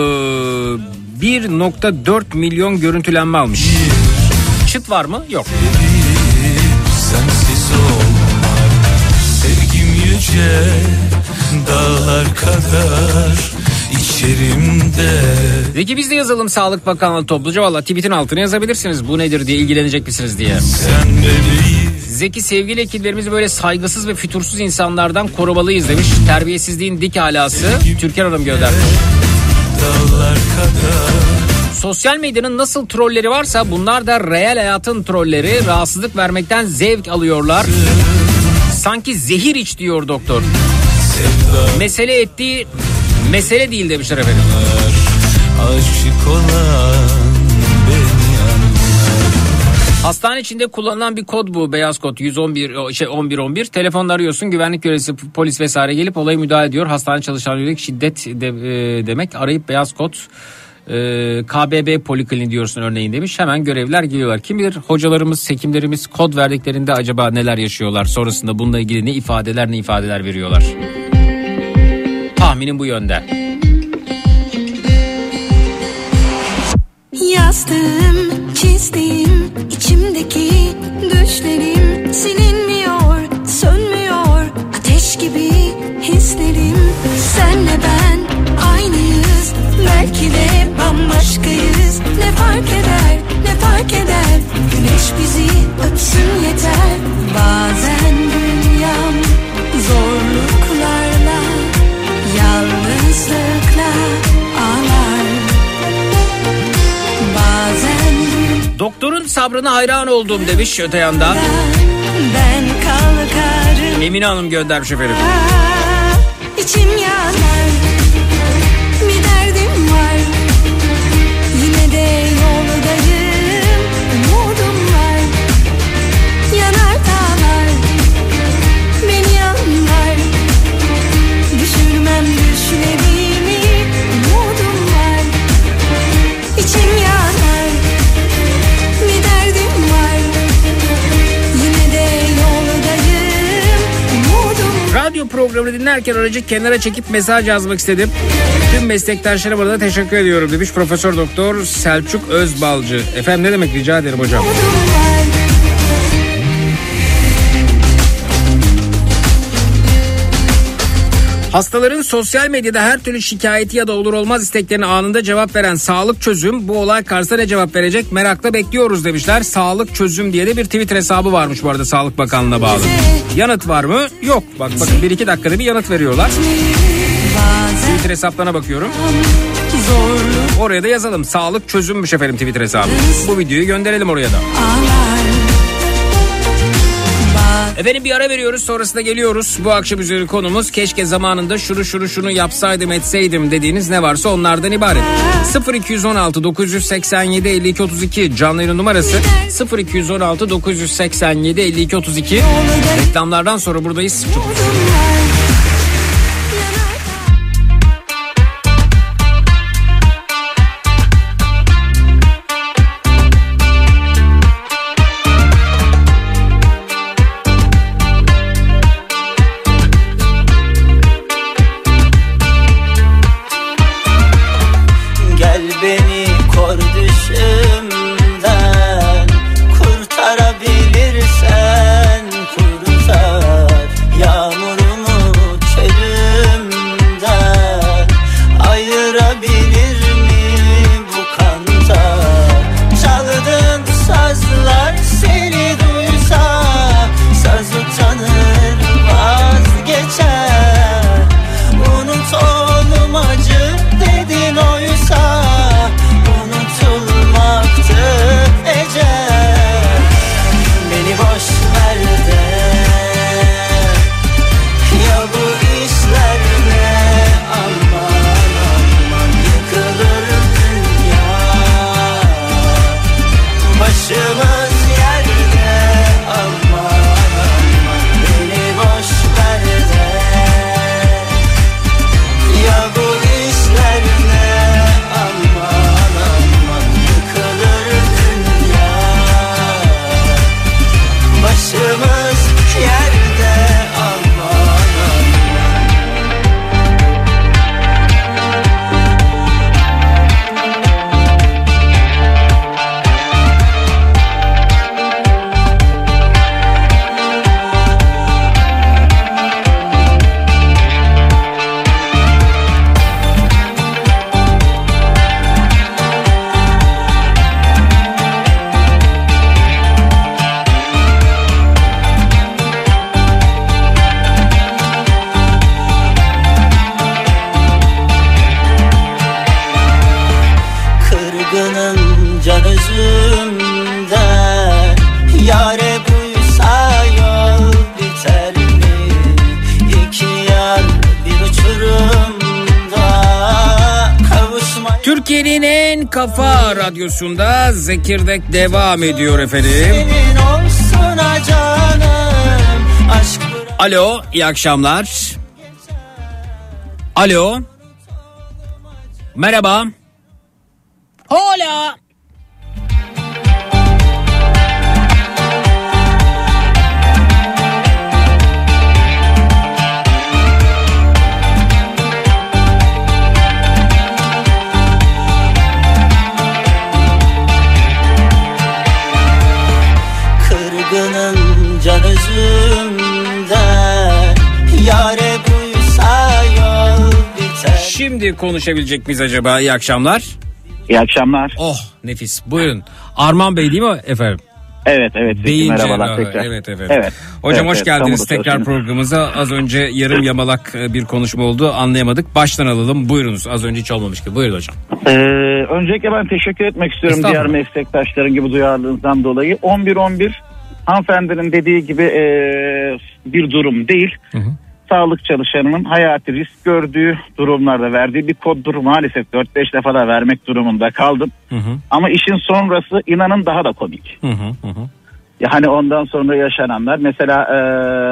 1.4 milyon görüntülenme almış. Çıt var mı? Yok. yüce dağlar kadar içerimde Zeki biz de yazalım Sağlık Bakanlığı topluca. Valla tweetin altına yazabilirsiniz. Bu nedir diye ilgilenecek misiniz diye. Sen bebeğim Zeki sevgili ekiplerimizi böyle saygısız ve fütursuz insanlardan korumalıyız demiş. Terbiyesizliğin dik alası Türkan Hanım göndermiş. Sosyal medyanın nasıl trolleri varsa bunlar da reel hayatın trolleri. Rahatsızlık vermekten zevk alıyorlar. Sanki zehir iç diyor doktor. Mesele ettiği mesele değil demişler efendim. Aşık olan Hastane içinde kullanılan bir kod bu beyaz kod. 111 o, şey 1111 telefonla arıyorsun güvenlik görevlisi polis vesaire gelip olaya müdahale ediyor. Hastane çalışanlarına yönelik şiddet de, e, demek. Arayıp beyaz kod e, KBB polikliniği diyorsun örneğin demiş. Hemen görevliler geliyorlar. Kim bilir hocalarımız hekimlerimiz kod verdiklerinde acaba neler yaşıyorlar? Sonrasında bununla ilgili ne ifadeler ne ifadeler veriyorlar? Tahminim bu yönde. Yazdım, çizdim içimdeki düşlerim silinmiyor, sönmüyor ateş gibi hislerim. Senle ben aynıyız, belki de bambaşkayız. Ne fark eder, ne fark eder? Güneş bizi öpsün yeter. Bazen dünyam zorluklarla, yalnızlıkla Doktorun sabrına hayran oldum demiş öte yandan. ben kalkarım Emine Hanım göndermiş efendim. içim yanar Radyo programını dinlerken aracı kenara çekip mesaj yazmak istedim. Tüm meslektaşlarıma da teşekkür ediyorum demiş Profesör Doktor Selçuk Özbalcı. Efendim ne demek rica ederim hocam. Hastaların sosyal medyada her türlü şikayeti ya da olur olmaz isteklerine anında cevap veren Sağlık Çözüm bu olay karşısında ne cevap verecek merakla bekliyoruz demişler. Sağlık Çözüm diye de bir Twitter hesabı varmış bu arada Sağlık Bakanlığı'na bağlı. Yanıt var mı? Yok. Bak bakın bir iki dakikada bir yanıt veriyorlar. Twitter hesaplarına bakıyorum. Oraya da yazalım. Sağlık çözümmüş efendim Twitter hesabı. Bu videoyu gönderelim oraya da. Efendim bir ara veriyoruz sonrasında geliyoruz. Bu akşam üzeri konumuz keşke zamanında şunu şunu şunu yapsaydım etseydim dediğiniz ne varsa onlardan ibaret. 0216 987 52 32 canlı yayın numarası 0216 987 52 32 reklamlardan sonra buradayız. Gel Zekirdek devam ediyor efendim. Alo, iyi akşamlar. Alo. Merhaba. Şimdi konuşabilecek miyiz acaba? İyi akşamlar. İyi akşamlar. Oh nefis. Buyurun. Arman Bey değil mi efendim? Evet evet. Beyin merhabalar tekrar. Evet evet. Evet. Hocam Evet, hoş evet, geldiniz tekrar programımıza. Az önce yarım yamalak e, bir konuşma oldu. Anlayamadık. Baştan alalım. Buyurunuz. Az önce hiç olmamış gibi. Buyurun hocam. Ee, öncelikle ben teşekkür etmek istiyorum diğer meslektaşların gibi duyarlılığınızdan dolayı. 11-11 hanımefendinin dediği gibi e, bir durum değil. Sağlık çalışanının hayati risk gördüğü durumlarda verdiği bir koddur. Maalesef 4-5 defa da vermek durumunda kaldım. Hı hı. Ama işin sonrası inanın daha da komik. Hı hı hı. Yani ondan sonra yaşananlar mesela e,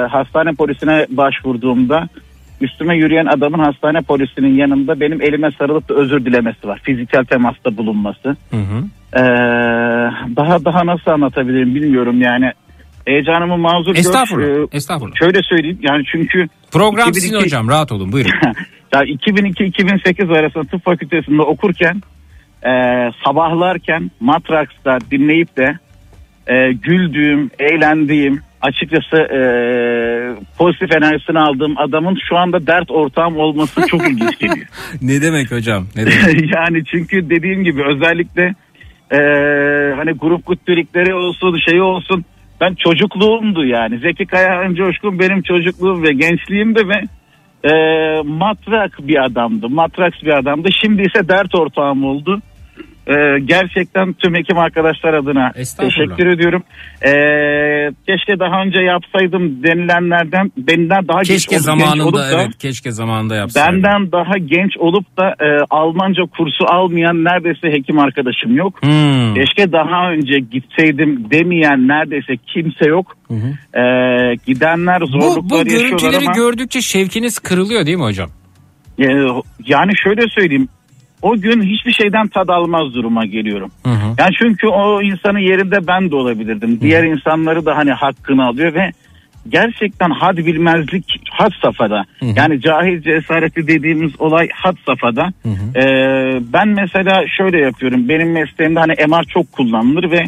hastane polisine başvurduğumda üstüme yürüyen adamın hastane polisinin yanında benim elime sarılıp da özür dilemesi var. Fiziksel temasta bulunması. Hı hı. E, daha daha nasıl anlatabilirim bilmiyorum yani. Heyecanımı mazur gör. Estağfurullah. E, Estağfurullah. şöyle söyleyeyim yani çünkü Program 2002 sizin hocam. Rahat olun. Buyurun. ya 2002-2008 arasında tıp fakültesinde okurken e, sabahlarken Matraks'ta dinleyip de e, güldüğüm, eğlendiğim, açıkçası e, pozitif enerjisini aldığım adamın şu anda dert ortağım olması çok ilginç geliyor. ne demek hocam? Ne demek? yani çünkü dediğim gibi özellikle e, hani grup kutürikleri olsun şey olsun ben çocukluğumdu yani Zeki Kayahan Coşkun benim çocukluğum ve gençliğimdi ve e, matrak bir adamdı matraks bir adamdı şimdi ise dert ortağım oldu. E, gerçekten tüm hekim arkadaşlar adına teşekkür ediyorum. E, keşke daha önce yapsaydım denilenlerden benden daha Keşke genç olup- genç olup zamanında da- evet keşke zamanında yapsaydım. Benden daha genç olup da e, Almanca kursu almayan neredeyse hekim arkadaşım yok. Hmm. Keşke daha önce gitseydim demeyen neredeyse kimse yok. E, gidenler Bu, zorluklar bu yaşıyorlar görüntüleri ama gördükçe şevkiniz kırılıyor değil mi hocam? e, yani şöyle söyleyeyim. O gün hiçbir şeyden tad almaz duruma geliyorum. Hı hı. Yani çünkü o insanın yerinde ben de olabilirdim. Diğer insanları da hani hakkını alıyor ve gerçekten had bilmezlik had safhada. Yani cahil cesareti dediğimiz olay had safhada. Ee, ben mesela şöyle yapıyorum. Benim mesleğimde hani MR çok kullanılır ve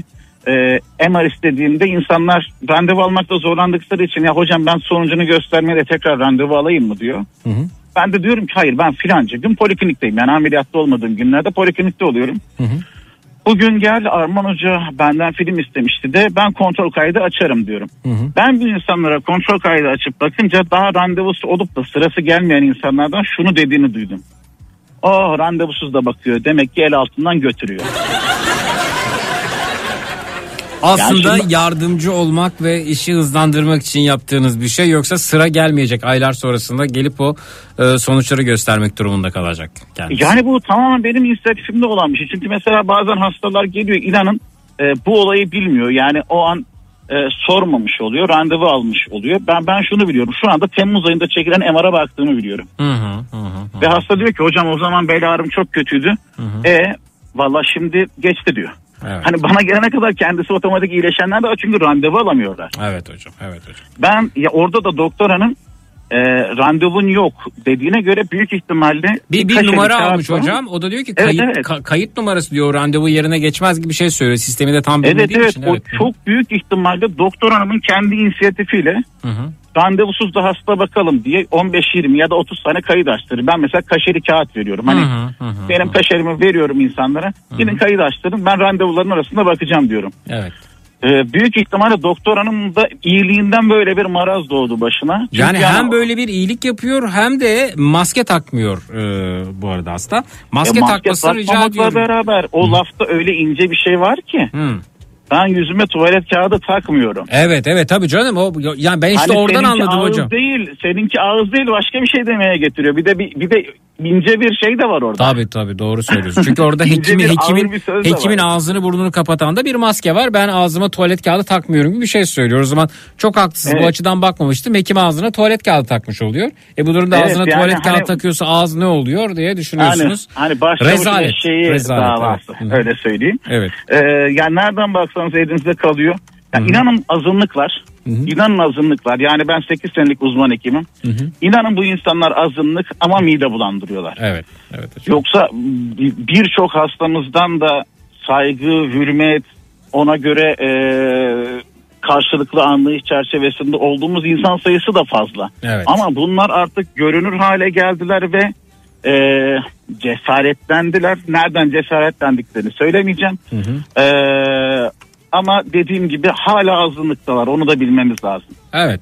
e, MR istediğimde insanlar randevu almakta zorlandıkları için ya hocam ben sonucunu göstermeye de tekrar randevu alayım mı diyor. Ben de diyorum ki hayır ben filanca gün poliklinikteyim. Yani ameliyatta olmadığım günlerde poliklinikte oluyorum. Bugün gel Arman Hoca benden film istemişti de ben kontrol kaydı açarım diyorum. Ben bu insanlara kontrol kaydı açıp bakınca daha randevusu olup da sırası gelmeyen insanlardan şunu dediğini duydum. O randevusuz da bakıyor demek ki el altından götürüyor. Aslında Yani şimdi- yardımcı olmak ve işi hızlandırmak için yaptığınız bir şey yoksa sıra gelmeyecek aylar sonrasında gelip o e, sonuçları göstermek durumunda kalacak kendisi. Yani bu tamamen benim inisiyatifimde olan bir şey. Çünkü mesela bazen hastalar geliyor inanın e, bu olayı bilmiyor. Yani o an e, sormamış oluyor, randevu almış oluyor. Ben ben şunu biliyorum. Şu anda Temmuz ayında çekilen MR'a baktığımı biliyorum. Hı hı, hı hı. Ve hasta diyor ki hocam o zaman bel ağrım çok kötüydü. E valla şimdi geçti diyor. Evet. Hani bana gelene kadar kendisi otomatik iyileşenler de var çünkü randevu alamıyorlar. Evet hocam, evet hocam. Ben ya orada da doktoranın e, randevun yok dediğine göre büyük ihtimalle Bir, bir numara almış var. hocam. O da diyor ki Evet, kayıt, evet. ka- kayıt numarası diyor randevu yerine geçmez gibi bir şey söylüyor. Sistemi de tam Evet bilmediğim evet için. o çok büyük ihtimalle doktor hanımın kendi inisiyatifiyle Hı hı. Randevusuz da hasta bakalım diye 15-20 ya da 30 tane kayıt açtırır. Ben mesela kaşeli kağıt veriyorum. Hani Hı hı, hı hı, benim kaşerimi veriyorum insanlara. Gidin kayıt açtırın ben randevuların arasında bakacağım diyorum. Evet. Ee, büyük ihtimalle doktor hanım da iyiliğinden böyle bir maraz doğdu başına. Çünkü Yani hem böyle bir iyilik yapıyor hem de maske takmıyor e, bu arada hasta. Maske, E, takmasını rica ediyorum. beraber o lafta öyle ince bir şey var ki. Hı. Ben yüzüme tuvalet kağıdı takmıyorum. Evet evet tabii canım o yani ben işte Hani oradan anladım ağız hocam. değil, seninki ağız değil başka bir şey demeye getiriyor. Bir de bir, bir de ince bir şey de var orada. Tabii tabii doğru söylüyorsun. Çünkü orada hekimin hekimin hekimin ağzını burnunu kapatan da bir maske var. Ben ağzıma tuvalet kağıdı takmıyorum gibi bir şey söylüyor. O zaman çok haklısınız. Bu Evet. açıdan bakmamıştım. Hekim ağzına tuvalet kağıdı takmış oluyor. E bu durumda Evet, ağzına yani tuvalet hani- kağıdı takıyorsa ağız ne oluyor diye düşünüyorsunuz. Hani, hani Rezalet. şeyi Rezalet, davası evet. öyle söyleyeyim. Evet. Ee, yani nereden baksanız elinizde kalıyor. Yani inanın azınlık var. İnanın azınlık var. Yani ben 8 senelik uzman hekimim. İnanın bu insanlar azınlık ama mide bulandırıyorlar. Evet. Evet hocam. Yoksa bir- birçok hastamızdan da saygı, hürmet, ona göre e, karşılıklı anlayış çerçevesinde olduğumuz insan sayısı da fazla. Evet. Ama bunlar artık görünür hale geldiler ve e, cesaretlendiler. Nereden cesaretlendiklerini söylemeyeceğim. E, ama dediğim gibi hala azınlıktalar. Onu da bilmemiz lazım. Evet.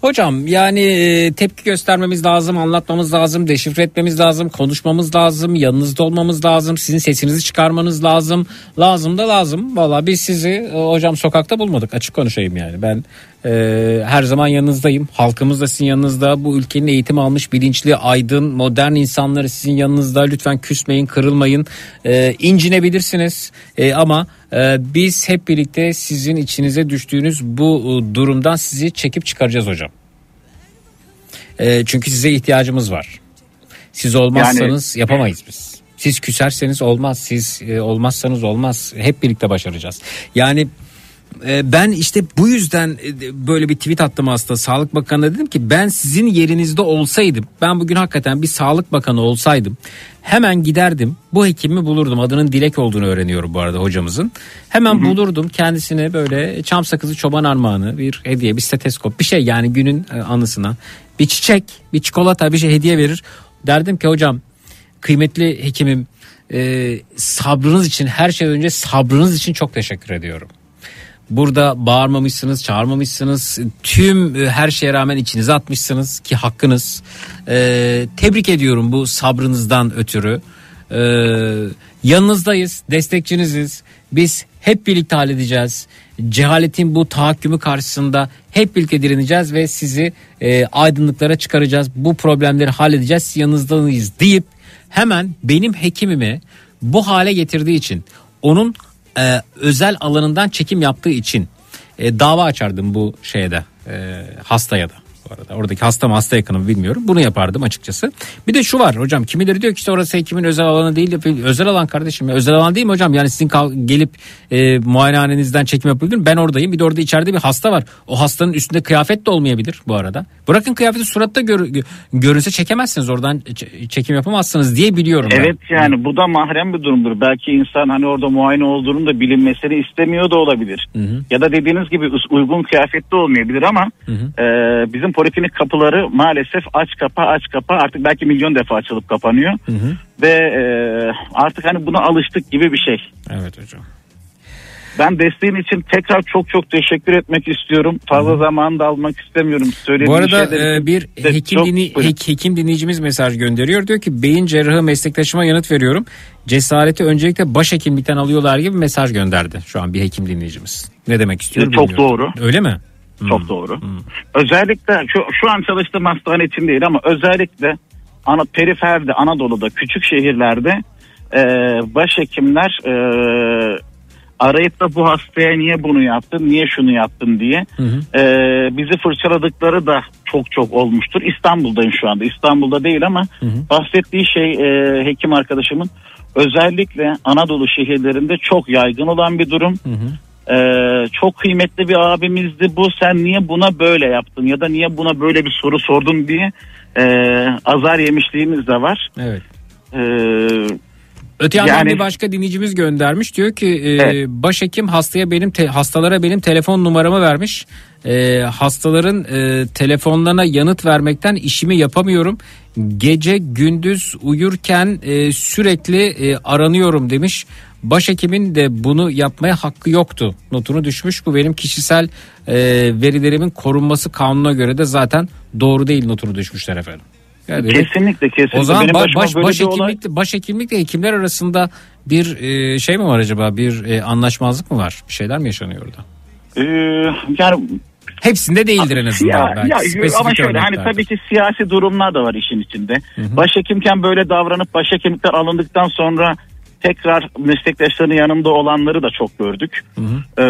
Hocam yani e, tepki göstermemiz lazım, anlatmamız lazım, deşifre etmemiz lazım, konuşmamız lazım, yanınızda olmamız lazım, sizin sesinizi çıkarmanız lazım. Lazım da lazım. Valla biz sizi e, hocam sokakta bulmadık açık konuşayım yani. Ben e, her zaman yanınızdayım. Halkımız da sizin yanınızda. Bu ülkenin eğitim almış bilinçli, aydın, modern insanları sizin yanınızda. Lütfen küsmeyin, kırılmayın. E, incinebilirsiniz E, ama biz hep birlikte sizin içinize düştüğünüz bu e, durumdan sizi çekip çıkaracağız hocam. E, çünkü size ihtiyacımız var. Siz olmazsanız yapamayız biz. Siz küserseniz olmaz. Siz e, olmazsanız olmaz. Hep birlikte başaracağız. Yani ben işte bu yüzden e, böyle bir tweet attım aslında Sağlık Bakanı'na. Dedim ki ben sizin yerinizde olsaydım ben bugün hakikaten bir Sağlık Bakanı olsaydım hemen giderdim bu hekimi bulurdum. Adının Dilek olduğunu öğreniyorum bu arada hocamızın. Hemen bulurdum kendisine böyle çam sakızı çoban armağanı bir hediye bir steteskop bir şey yani günün e, anısına. Bir çiçek bir çikolata bir şey hediye verir. Derdim ki hocam kıymetli hekimim e, sabrınız için her şeyden önce sabrınız için çok teşekkür ediyorum. Burada bağırmamışsınız, çağırmamışsınız. Tüm e, her şeye rağmen içinize atmışsınız ki hakkınız. Ee, tebrik ediyorum bu sabrınızdan ötürü. Ee, yanınızdayız, destekçiniziz. Biz hep birlikte halledeceğiz. Cehaletin bu tahakkümü karşısında hep birlikte direneceğiz ve sizi e, aydınlıklara çıkaracağız. Bu problemleri halledeceğiz. Yanınızdayız deyip hemen benim hekimimi bu hale getirdiği için onun e, özel alanından çekim yaptığı için e, dava açardım bu şeyde e, hastaya da. Bu arada oradaki hasta mı hasta yakını mı bilmiyorum. Bunu yapardım açıkçası. Bir de şu var hocam kimileri diyor ki işte orası hekimin özel alanı değil. Özel alan kardeşim ya. Özel alan değil mi hocam? Yani sizin gelip e, muayenehanenizden çekim yapabilir mi? Ben oradayım. Bir de orada içeride bir hasta var. O hastanın üstünde kıyafet de olmayabilir bu arada. Bırakın kıyafeti suratta gör, gö- görünse çekemezsiniz oradan çekim yapamazsınız diye biliyorum ben. Evet yani bu da mahrem bir durumdur. Belki insan hani orada muayene olduğunu da bilinmesini istemiyor da olabilir. Ya da dediğiniz gibi uygun kıyafette olmayabilir ama e, bizim poliklinik kapıları maalesef aç kapa aç kapa artık belki milyon defa açılıp kapanıyor. Ve e, artık hani buna alıştık gibi bir şey. Evet hocam. Ben desteğin için tekrar çok çok teşekkür etmek istiyorum. Fazla zamanı da almak istemiyorum. Söylediğim Bu arada için e, bir hekim, dini- hek- hekim dinleyicimiz mesaj gönderiyor. Diyor ki beyin cerrahı meslektaşıma yanıt veriyorum. Cesareti öncelikle başhekimlikten alıyorlar gibi mesaj gönderdi şu an bir hekim dinleyicimiz. Ne demek istiyor Çok bilmiyorum. doğru. Öyle mi? Çok doğru. Özellikle şu, şu an çalıştığım hastane için değil ama özellikle ana, periferde Anadolu'da küçük şehirlerde e, başhekimler e, arayıp da bu hastaya niye bunu yaptın, niye şunu yaptın diye e, bizi fırçaladıkları da çok çok olmuştur. İstanbul'dayım şu anda. İstanbul'da değil ama bahsettiği şey e, hekim arkadaşımın özellikle Anadolu şehirlerinde çok yaygın olan bir durum. Ee, çok kıymetli bir abimizdi bu sen niye buna böyle yaptın ya da niye buna böyle bir soru sordun diye e, azar yemişliğimiz de var. Evet. Ee, Öte yandan Yani- bir başka dinleyicimiz göndermiş diyor ki e, başhekim hastaya benim te- hastalara benim telefon numaramı vermiş. E, hastaların e, telefonlarına yanıt vermekten işimi yapamıyorum. Gece gündüz uyurken e, sürekli e, aranıyorum demiş. Başhekimin de bunu yapmaya hakkı yoktu. Notunu düşmüş. Bu benim kişisel e, verilerimin korunması kanununa göre de zaten doğru değil notunu düşmüşler efendim. Yani. Kesinlikle kesinlikle. O zaman baş, böyle bir başhekimlikle, olay- başhekimlikle hekimler arasında bir e, şey mi var acaba? Bir e, anlaşmazlık mı var? Bir şeyler mi yaşanıyor orada? Ee, yani Hepsinde değildir en azından. Ya, belki. ya, Spesifik ama şöyle hani tabii ki siyasi durumlar da var işin içinde. Başhekimken böyle davranıp başhekimlikler alındıktan sonra tekrar meslektaşlarının yanında olanları da çok gördük. Ee,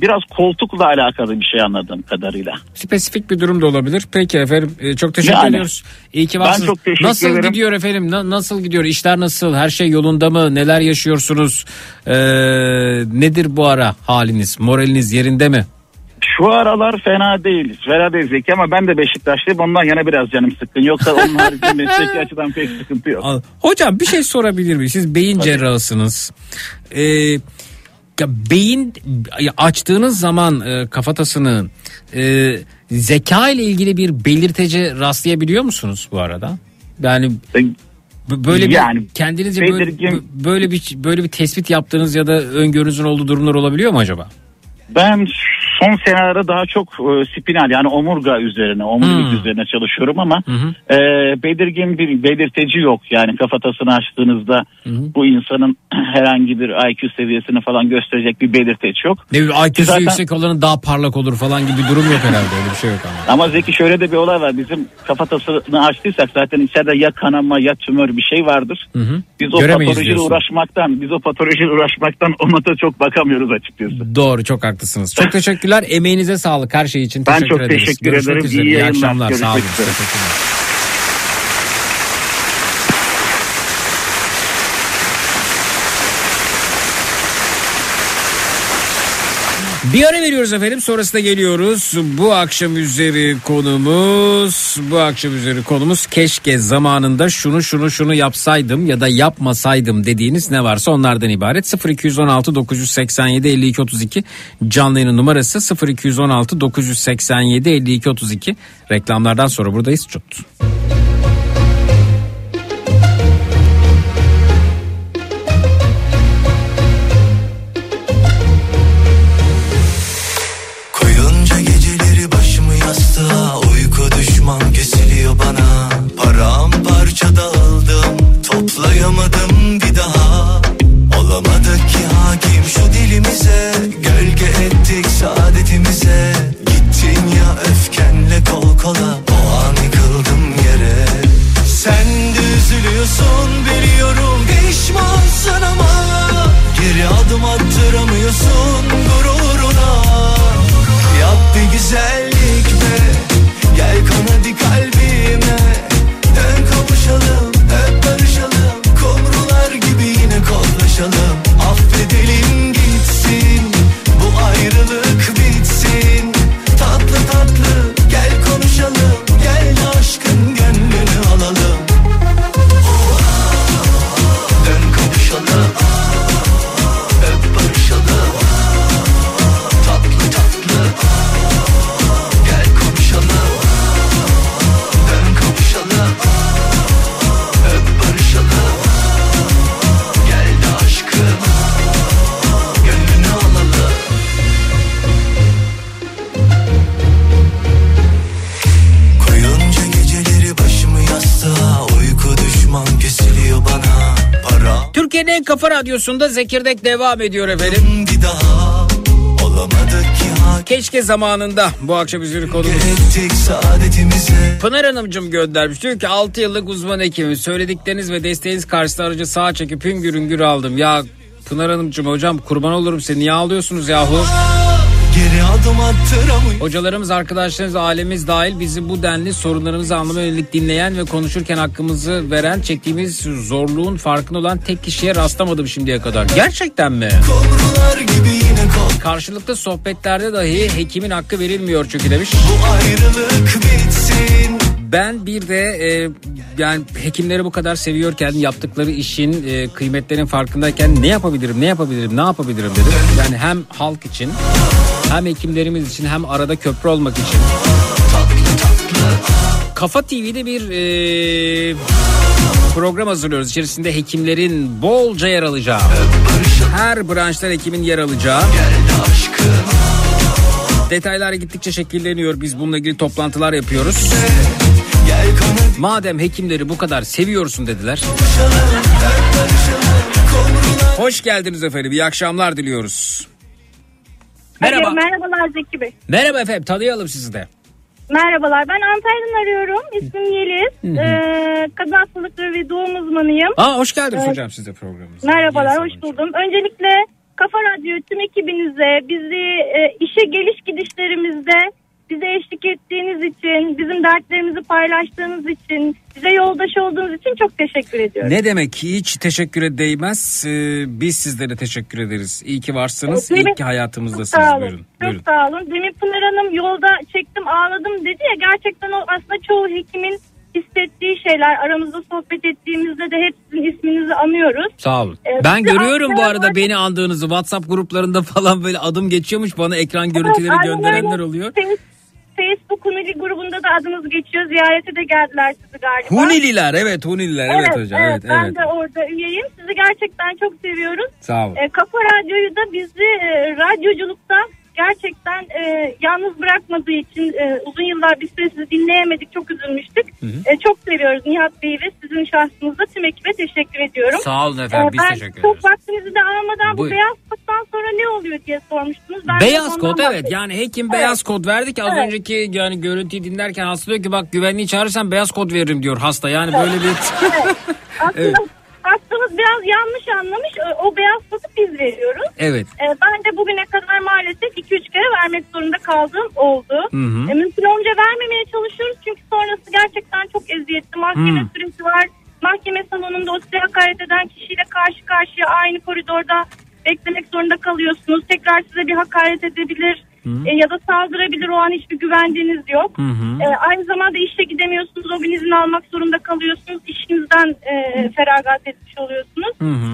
biraz koltukla alakalı bir şey anladığım kadarıyla. Spesifik bir durum da olabilir. Peki efendim e, çok teşekkür Yani, ediyoruz. İyi ki ben varsınız. çok teşekkür nasıl ederim. gidiyor efendim? Na- nasıl gidiyor? İşler nasıl? Her şey yolunda mı? Neler yaşıyorsunuz? Ee, nedir bu ara haliniz? Moraliniz yerinde mi? Şu aralar fena değil. Fena değil Zeki ama ben de Beşiktaşlıyım. Ondan yana biraz canım sıkkın. Yoksa onun haricinde mesleki açıdan pek sıkıntı yok. Hocam bir şey sorabilir miyim? Siz beyin cerrahısınız. Ee, ya beyin açtığınız zaman e, kafatasını e, zeka ile ilgili bir belirtece rastlayabiliyor musunuz bu arada? Yani b- böyle bir Yani kendinizce böyle, belirgin- b- böyle bir böyle bir tespit yaptığınız ya da öngörünüzün olduğu durumlar olabiliyor mu acaba? Ben son senelerde daha çok e, spinal yani omurga üzerine, omurilik Hmm. üzerine çalışıyorum ama e, belirgin bir belirteci yok. Yani kafatasını açtığınızda bu insanın herhangi bir IQ seviyesini falan gösterecek bir belirteç yok. Ne bileyim IQ'su Zaten- yüksek olanın daha parlak olur falan gibi bir durum yok herhalde öyle bir şey yok ama. Ama Zeki şöyle de bir olay var. Bizim kafatasını açtıysak zaten içeride ya kanama ya tümör bir şey vardır. Hı hı. Biz o Göremeyiz patolojiyle diyorsun. uğraşmaktan, biz o patolojiyle uğraşmaktan ona da çok bakamıyoruz açıkçası. Doğru çok haklısınız. Çok teşekkürler. Emeğinize sağlık her şey için. Ben Teşekkür çok ederiz. teşekkür Görüşmek ederim. üzere. İyi İyi akşamlar. Sağ olun. Görüşmek. Teşekkürler. Bir ara veriyoruz efendim sonrasında geliyoruz. Bu akşam üzeri konumuz bu akşam üzeri konumuz keşke zamanında şunu şunu şunu yapsaydım ya da yapmasaydım dediğiniz ne varsa onlardan ibaret. 0216 987 52 32 canlı yayının numarası 0216 987 52 32 reklamlardan sonra buradayız. Çut. Radyosunda Zekirdek devam ediyor efendim. bir daha Keşke zamanında bu akşam üzeri konumuz. Pınar Hanımcım göndermiş. Diyor ki 6 yıllık uzman hekimim. Söyledikleriniz ve desteğiniz karşısında aracı sağa çekip hüngür hüngür aldım. Ya Pınar Hanımcım hocam kurban olurum size niye ağlıyorsunuz yahu? Geri adım attıramıyor Hocalarımız, arkadaşlarımız, ailemiz dahil bizi bu denli sorunlarımızı anlamaya yönelik dinleyen ve konuşurken hakkımızı veren çektiğimiz zorluğun farkında olan tek kişiye rastlamadım şimdiye kadar. Gerçekten mi? Karşılıklı sohbetlerde dahi hekimin hakkı verilmiyor çünkü demiş. Bu ayrılık bitsin Ben bir de e, yani hekimleri bu kadar seviyorken yaptıkları işin e, kıymetlerinin farkındayken ne yapabilirim, ne yapabilirim, ne yapabilirim dedim. Yani hem halk için hem hekimlerimiz için hem arada köprü olmak için. Kafa TV'de bir e, program hazırlıyoruz. İçerisinde hekimlerin bolca yer alacağı. Her branştan hekimin yer alacağı. Detaylar gittikçe şekilleniyor. Biz bununla ilgili toplantılar yapıyoruz. Gel Madem hekimleri bu kadar seviyorsun dediler. Hoş geldiniz efendim. İyi akşamlar diliyoruz. Merhaba. Alo, merhabalar Zeki Bey. Merhaba efendim. Tanıyalım sizi de. Merhabalar ben Antalya'dan arıyorum. İsmim Yeliz. Hı hı. Ee, kadın hastalıkları ve doğum uzmanıyım. Aa hoş geldiniz Evet. hocam siz de programımıza. Merhabalar hoş buldum. Öncelikle Kafa Radyo tüm ekibinize bizi e, işe geliş gidişlerimizde bize eşlik ettiğiniz için, bizim dertlerimizi paylaştığınız için, bize yoldaş olduğunuz için çok teşekkür ediyorum. Ne demek hiç teşekküre değmez. Ee, biz sizlere teşekkür ederiz. İyi ki varsınız. Evet, İyi ki hayatımızdasınız. Sağ olun. Buyurun. Çok buyurun. sağ olun. Demin Pınar Hanım yolda çektim ağladım dedi ya gerçekten o aslında çoğu hekimin hissettiği şeyler aramızda sohbet ettiğimizde de hep sizin isminizi anıyoruz. Sağ olun. Ee, ben görüyorum bu arada beni andığınızı. WhatsApp gruplarında falan böyle adım geçiyormuş. Bana ekran görüntüleri gönderenler oluyor. Face- Facebook Hunili grubunda da adınız geçiyor. Ziyarete de geldiler sizi galiba. Hunililer evet Hunililer evet, hocam evet ben evet. de orada üyeyim. Sizi gerçekten çok seviyoruz. Sağ olun. E, Kafa Radyo'yu da bizi e, radyoculukta gerçekten e, yalnız bırakmadığı için e, uzun yıllar biz sizi dinleyemedik. Çok üzülmüştük. E, çok seviyoruz Nihat Bey'i ve sizin şahsınızda tüm ekibe teşekkür ediyorum. Sağ olun efendim, biz ben teşekkür çok ederiz. vaktinizi de almadan bu Buyurun. beyaz koddan sonra ne oluyor diye sormuştunuz. Ben Beyaz kod evet bahsedeyim. yani hekim Evet. beyaz kod verdi ki az Evet. önceki yani görüntüyü dinlerken hasta diyor ki bak güvenliği çağırırsan beyaz kod veririm diyor hasta yani böyle bir Aslında Evet. Hastamız biraz yanlış anlamış. O- beyaz kodu biz veriyoruz. evet Ee, ben de bugüne kadar maalesef 2-3 kere vermek zorunda kaldığım oldu. Hı hı. E, mümkün olunca vermemeye çalışıyoruz çünkü sonrası gerçekten çok eziyetli. Mahkeme Hı. süreci var. Mahkeme salonunda o size hakaret eden kişiyle karşı karşıya aynı koridorda beklemek zorunda kalıyorsunuz. Tekrar size bir hakaret edebilir e, ya da saldırabilir. O an hiçbir güvendiğiniz yok. Hı hı. E, aynı zamanda işe gidemiyorsunuz. O gün izin almak zorunda kalıyorsunuz. İşinizden e, feragat etmiş oluyorsunuz Hı hı.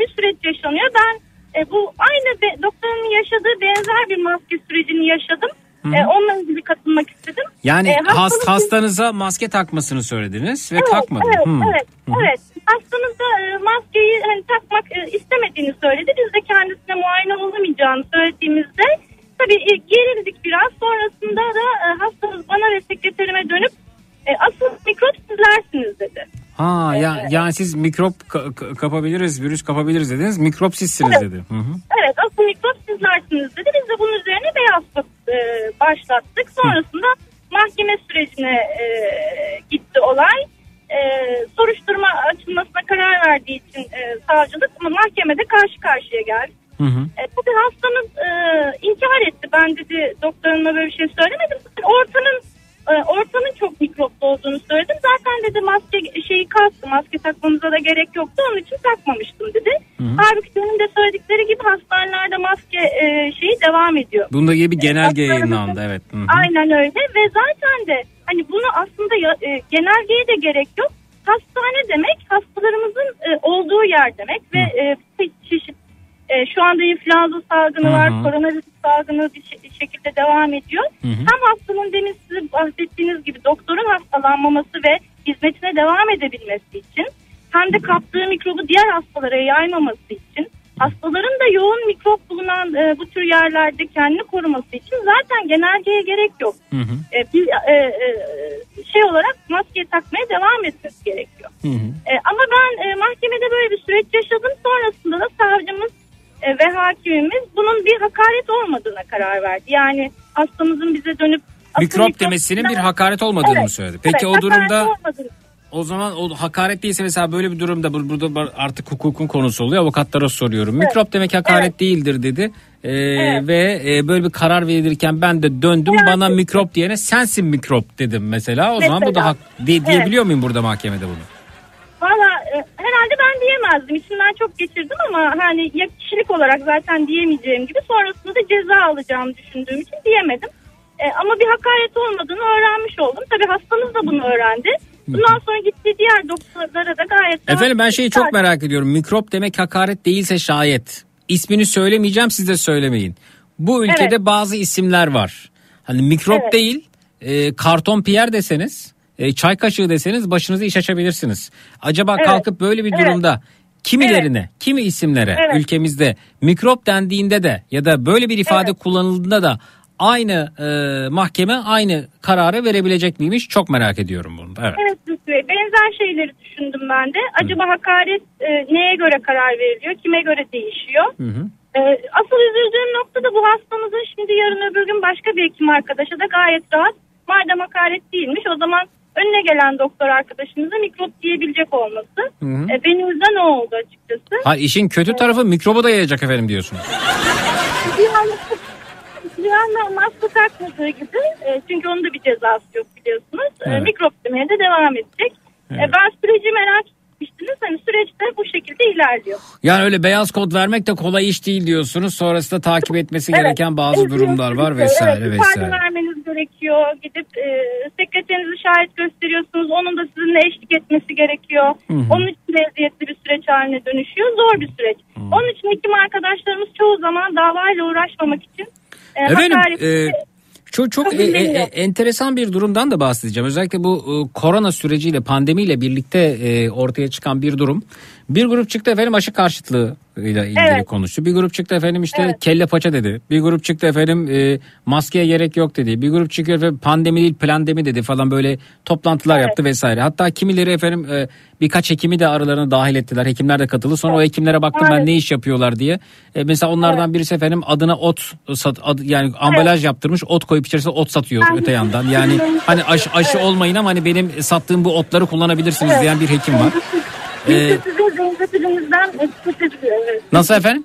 bir süreç yaşanıyor. Ben e, bu aynı be- doktorun yaşadığı benzer bir maske sürecini yaşadım. Hı. E, onunla ilgili katılmak istedim. Yani E, hast, hastanıza maske takmasını söylediniz ve Evet, takmadı. Evet, Hı. evet, hı. evet. Hastamız da e, maskeyi hani takmak e, istemediğini söyledi. Biz de kendisine muayene olamayacağını söylediğimizde tabii e, gerildik biraz. Sonrasında da e, hastamız bana ve sekreterime dönüp e, asıl mikrop sizlersiniz dedi. Ha ya yani siz mikrop ka- ka- kapabiliriz, virüs kapabiliriz dediniz. Mikrop sizsiniz Evet. dedi. Hı hı. Evet asıl mikrop sizlersiniz dedi. Biz de bunun üzerine beyaz e, başlattık. Sonrasında mahkeme sürecine e, gitti olay. E, soruşturma açılmasına karar verdiği için e, savcılık ama mahkemede karşı karşıya geldi. Hı hı. E, tabii hastamız e, inkar etti. Ben dedi doktoruna böyle bir şey söylemedim. Ortamın e, ortamın çok mikroplu olduğunu söyledim. Zaten dedi maske şeyi kalktı. Maske takmamıza da gerek yoktu. Onun için takmamıştım dedi. Hı hı. Halbuki senin de söyledikleri gibi hastanelerde maske e, şeyi devam ediyor. Bunda gibi bir genelge Hastalarımızın- yayınlandı evet. Hı hı. Aynen öyle ve zaten de hani bunu aslında ya, e, genelgeye de gerek yok. Hastane demek hastalarımızın e, olduğu yer demek ve e, çe- çeşit e, şu anda influenza salgını Hı hı. var, koronavirüs salgını bir şe- şekilde devam ediyor. Hı hı. Hem hastanın demin sizin bahsettiğiniz gibi doktorun hastalanmaması ve hizmetine devam edebilmesi için hem de kaptığı mikrobu diğer hastalara yaymaması için hastaların da yoğun mikrop bulunan e, bu tür yerlerde kendini koruması için zaten genelgeye gerek yok. Hı hı. E, bir e, e, şey olarak maske takmaya devam etmesi gerekiyor. Hı hı. E, ama ben e, mahkemede böyle bir süreç yaşadım. Sonrasında da savcımız e, ve hakimimiz bunun bir hakaret olmadığına karar verdi. Yani hastamızın bize dönüp Mikrop demesinin bir hakaret olmadığını Evet, söyledi? Peki evet, o durumda olmadığını- o zaman o hakaret değilse mesela böyle bir durumda bu- burada artık hukukun konusu oluyor. Avukatlara soruyorum. Evet. Mikrop demek hakaret değildir dedi. Ee, Ve e, böyle bir karar verilirken ben de döndüm bana mikrop diyene sensin mikrop dedim mesela. O zaman bu da Mesela. hak di- diyebiliyor muyum burada mahkemede bunu? Valla e, herhalde ben diyemezdim. İçimden çok geçirdim ama hani ya kişilik olarak zaten diyemeyeceğim gibi sonrasında da ceza alacağımı düşündüğüm için diyemedim. E, ama bir hakaret olmadığını öğrenmiş oldum. Tabii hastamız da bunu öğrendi. Bundan sonra gittiği diğer doktorlara da gayet Efendim ben şeyi çok merak ediyorum. Mikrop demek hakaret değilse şayet. İsmini söylemeyeceğim siz de söylemeyin. Bu ülkede Evet. bazı isimler var. Hani mikrop Evet. değil e, karton piyer deseniz e, çay kaşığı deseniz başınıza iş açabilirsiniz. Acaba Evet. kalkıp böyle bir Evet. durumda kimilerine kimi isimlere Evet. ülkemizde mikrop dendiğinde de ya da böyle bir ifade kullanıldığında da aynı e, mahkeme aynı kararı verebilecek miymiş? Çok merak ediyorum bunu. Evet. Evet Bey, benzer şeyleri düşündüm ben de. Acaba hakaret e, neye göre karar veriliyor, kime göre değişiyor? Hı hı. E, asıl üzüldüğüm nokta da bu hastamızın şimdi yarın öbür gün başka bir hekim arkadaşa da gayet rahat. Madem hakaret değilmiş o zaman önüne gelen doktor arkadaşımıza mikrop diyebilecek olması. Hı hı. E, benim yüzden o oldu açıkçası. Ha işin kötü tarafı mikrobu da yayacak efendim diyorsunuz. Anda maske takmadığı gibi e, çünkü onun da bir cezası yok biliyorsunuz. E, Evet. mikrop demeye de devam edecek. E, Evet. ben süreci merak etmiştiniz. Hani süreçte bu şekilde ilerliyor. Yani öyle beyaz kod vermek de kolay iş değil diyorsunuz. Sonrasında takip etmesi gereken bazı Evet, durumlar var vesaire evet, vesaire. vermeniz gerekiyor. Gidip e, sekreterinizi şahit gösteriyorsunuz. Onun da sizinle eşlik etmesi gerekiyor. Hı hı. Onun için de eziyetli bir süreç haline dönüşüyor. Zor bir süreç. Onun için hekim arkadaşlarımız çoğu zaman davayla uğraşmamak için e, Efendim e, çok çok e, e, e, enteresan bir durumdan da bahsedeceğim. Özellikle bu e, korona süreciyle pandemiyle birlikte e, ortaya çıkan bir durum. Bir grup çıktı efendim aşı karşıtlığı ile ilgili Evet. konuştu. Bir grup çıktı efendim işte Evet. kelle paça dedi. Bir grup çıktı efendim e, maskeye gerek yok dedi. Bir grup çıkıyor efendim pandemi değil plandemi dedi falan böyle toplantılar yaptı vesaire. Hatta kimileri efendim e, birkaç hekimi de aralarına dahil ettiler. Hekimler de katıldı. Sonra o hekimlere baktım ben Evet. ne iş yapıyorlar diye. E, mesela onlardan birisi efendim adına ot sat, ad- yani ambalaj yaptırmış ot koyup içerisine ot satıyor Ben- öte yandan. Yani hani aşı, aşı olmayın ama hani benim sattığım bu otları kullanabilirsiniz Evet. diyen bir hekim var. Biz Ee, de etiket ediliyor. Evet. nasıl efendim?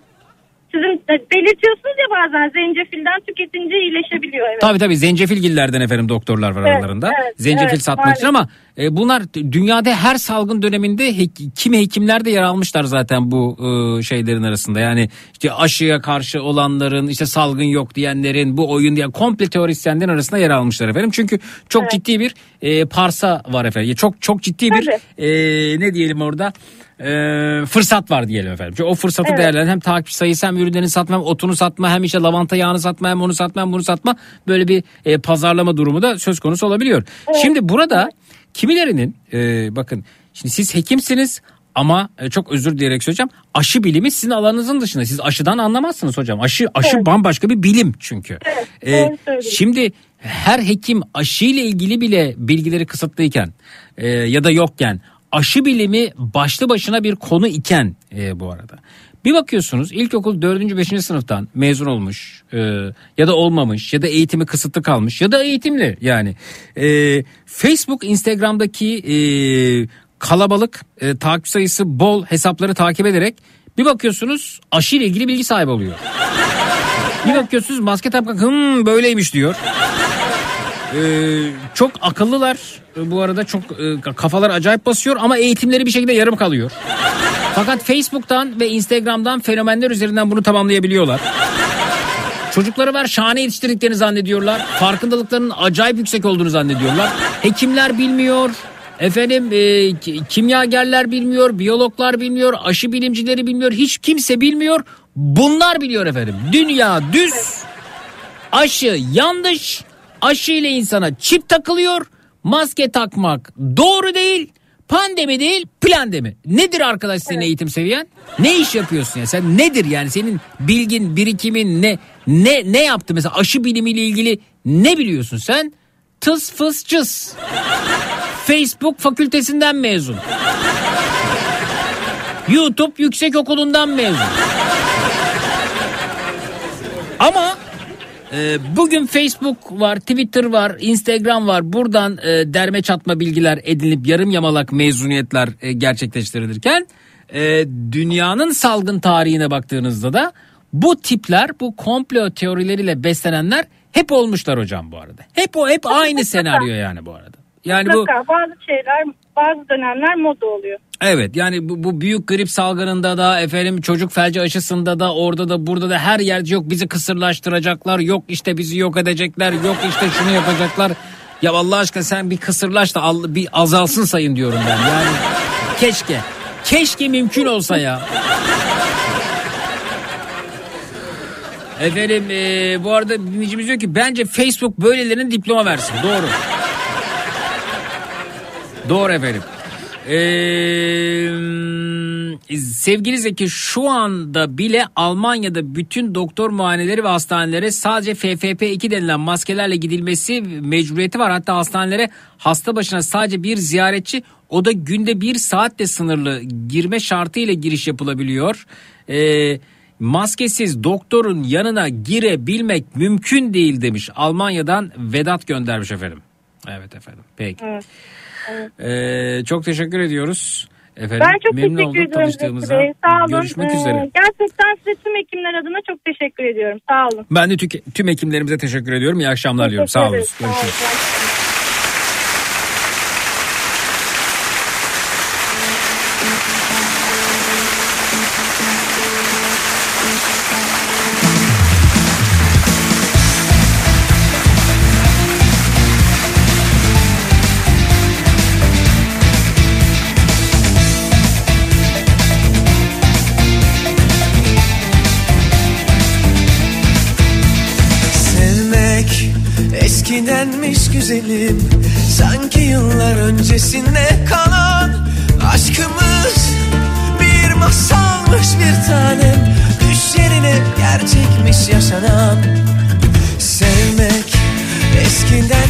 Sizin e, belirtiyorsunuz ya bazen zencefilden tüketince iyileşebiliyor. Evet. Tabii tabii zencefilgillerden efendim doktorlar var Evet, aralarında. evet, Zencefil evet, satmak için ama e, bunlar dünyada her salgın döneminde hek- kimi hekimler de yer almışlar zaten bu e, şeylerin arasında. Yani işte aşıya karşı olanların işte salgın yok diyenlerin bu oyun diye komple teorisyenlerin arasında yer almışlar efendim. Çünkü çok ciddi bir e, parsa var efendim. Çok çok ciddi bir e, ne diyelim orada e, fırsat var diyelim efendim. Çünkü o fırsatı Evet. değerlendiren hem takipçi sayısı hem ürünlerini satma hem otunu satma hem işte lavanta yağını satma hem onu satma hem bunu satma böyle bir e, pazarlama durumu da söz konusu olabiliyor. Şimdi burada kimilerinin e, bakın şimdi siz hekimsiniz ama e, çok özür dileyerek söyleyeceğim aşı bilimi sizin alanınızın dışında siz aşıdan anlamazsınız hocam aşı aşı bambaşka bir bilim çünkü. E, doğru söylüyorsun. şimdi her hekim aşı ile ilgili bile bilgileri kısıtlıyken e, ya da yokken aşı bilimi başlı başına bir konu iken e, bu arada. Bir bakıyorsunuz ilkokul 4. 5. sınıftan mezun olmuş e, ya da olmamış ya da eğitimi kısıtlı kalmış ya da eğitimli yani. E, Facebook Instagram'daki e, kalabalık e, takip sayısı bol hesapları takip ederek bir bakıyorsunuz aşı ile ilgili bilgi sahibi oluyor. Bir bakıyorsunuz maske takmak hım böyleymiş diyor. Ee, çok akıllılar Ee, bu arada çok e, kafalar acayip basıyor ama eğitimleri bir şekilde yarım kalıyor. Fakat Facebook'tan ve Instagram'dan fenomenler üzerinden bunu tamamlayabiliyorlar. Çocukları var şahane yetiştirdiklerini zannediyorlar. Farkındalıklarının acayip yüksek olduğunu zannediyorlar. Hekimler bilmiyor. Efendim e, ki- kimyagerler bilmiyor, biyologlar bilmiyor, aşı bilimcileri bilmiyor. Hiç kimse bilmiyor. Bunlar biliyor efendim. Dünya düz. Aşı yanlış. Aşı ile insana çip takılıyor. Maske takmak doğru değil. Pandemi değil plandemi. Nedir arkadaş senin eğitim seviyen? Ne iş yapıyorsun ya? Sen nedir yani senin bilgin, birikimin ne ne ne yaptı mesela aşı bilimiyle ilgili ne biliyorsun sen? Tıs fıs cız. Facebook fakültesinden mezun. YouTube yüksek okulundan mezun. Ama e, bugün Facebook var, Twitter var, Instagram var. Buradan e, derme çatma bilgiler edinip yarım yamalak mezuniyetler e, gerçekleştirilirken e, dünyanın salgın tarihine baktığınızda da bu tipler, bu komplo teorileriyle beslenenler hep olmuşlar hocam bu arada. Hep o hep aynı senaryo yani bu arada. Yani bu bazı şeyler bazı dönemler moda oluyor. Evet yani bu, bu büyük grip salgınında da efendim çocuk felci aşısında da orada da burada da her yerde yok bizi kısırlaştıracaklar yok işte bizi yok edecekler yok işte şunu yapacaklar. Ya Allah aşkına sen bir kısırlaş da al- bir azalsın sayın diyorum ben yani keşke keşke mümkün olsa ya. Efendim eee, bu arada dinleyicimiz diyor ki bence Facebook böylelerine diploma versin. Doğru. Doğru efendim. Ee, sevgili Zeki şu anda bile Almanya'da bütün doktor muayeneleri ve hastanelere sadece FFP2 denilen maskelerle gidilmesi mecburiyeti var. Hatta hastanelere hasta başına sadece bir ziyaretçi o da günde bir saatle sınırlı girme şartıyla giriş yapılabiliyor. Ee, maskesiz doktorun yanına girebilmek mümkün değil demiş. Almanya'dan Vedat göndermiş efendim. Evet efendim peki. Evet. Evet. Ee, çok teşekkür ediyoruz. Efendim, Ben çok memnun teşekkür olduk tanıştığımıza. Sağ olun. Görüşmek Ee, üzere. Gerçekten size tüm hekimler adına çok teşekkür ediyorum. Sağ olun. Ben de tüm, tüm hekimlerimize teşekkür ediyorum. İyi akşamlar diliyorum. Sağ olun. ederiz. Sağ olun.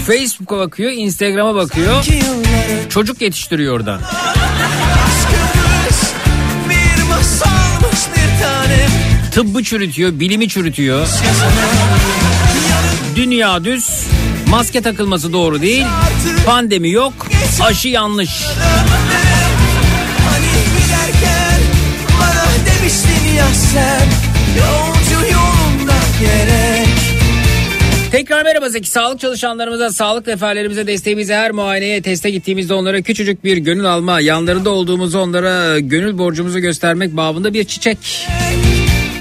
Facebook'a bakıyor, Instagram'a bakıyor. Çocuk yetiştiriyor oradan. Tıbbı çürütüyor, bilimi çürütüyor. Dünya düz. Maske takılması doğru değil. Pandemi yok. Aşı yanlış. Hani giderken bana demiştin ya sen Yolcu yolunda gerek Tekrar merhaba Zeki. Sağlık çalışanlarımıza, sağlık neferlerimize, desteğimize her muayeneye, teste gittiğimizde onlara küçücük bir gönül alma, yanlarında olduğumuzu onlara gönül borcumuzu göstermek babında bir çiçek.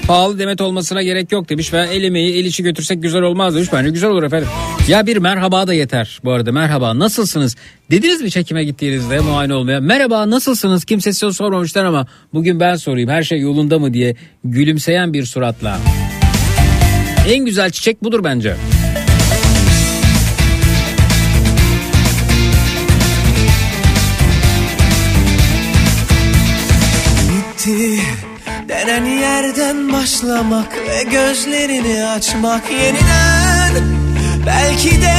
Pahalı demet olmasına gerek yok demiş ve el emeği el içi götürsek güzel olmaz demiş. Bence güzel olur efendim. Ya bir merhaba da yeter bu arada merhaba nasılsınız? Dediniz mi çekime gittiğinizde muayene olmaya? Merhaba nasılsınız? Kimse size sormamışlar ama bugün ben sorayım her şey yolunda mı diye gülümseyen bir suratla. En güzel çiçek budur bence. Denen yerden başlamak Ve gözlerini açmak yeniden Belki de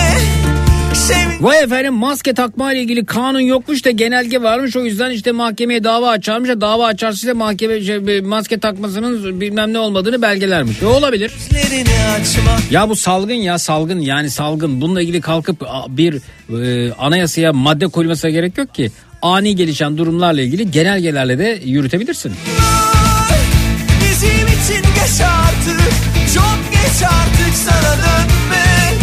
sev Vay efendim maske takma ile ilgili kanun yokmuş da genelge varmış o yüzden işte mahkemeye dava açarmış da dava açarsa işte mahkeme şey, maske takmasının bilmem ne olmadığını belgelermiş. E, olabilir. Ya bu salgın ya salgın yani salgın bununla ilgili kalkıp bir e, anayasaya madde koyulmasına gerek yok ki. Ani gelişen durumlarla ilgili genelgelerle de yürütebilirsin. İçin geç artık Çok geç artık sana dönmek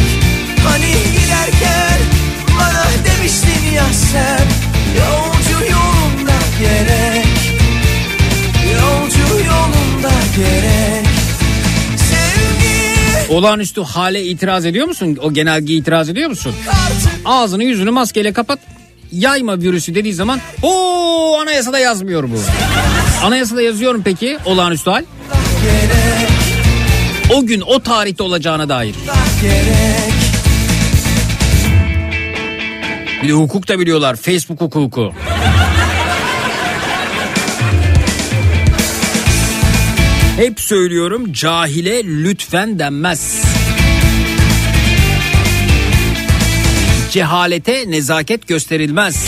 Hani giderken bana demiştin ya sen Yolcu yolunda gerek Yolcu yolunda gerek Sevgi Olağanüstü hale itiraz ediyor musun? O genelgeye itiraz ediyor musun? Ağzını yüzünü maskeyle kapat. Yayma virüsü dediği zaman o anayasada yazmıyor bu. Anayasada yazıyor mu peki olağanüstü hal? O gün o tarihte olacağına dair. Bir de hukuk da biliyorlar. Facebook hukuku. Hep söylüyorum cahile lütfen denmez. Cehalete nezaket gösterilmez.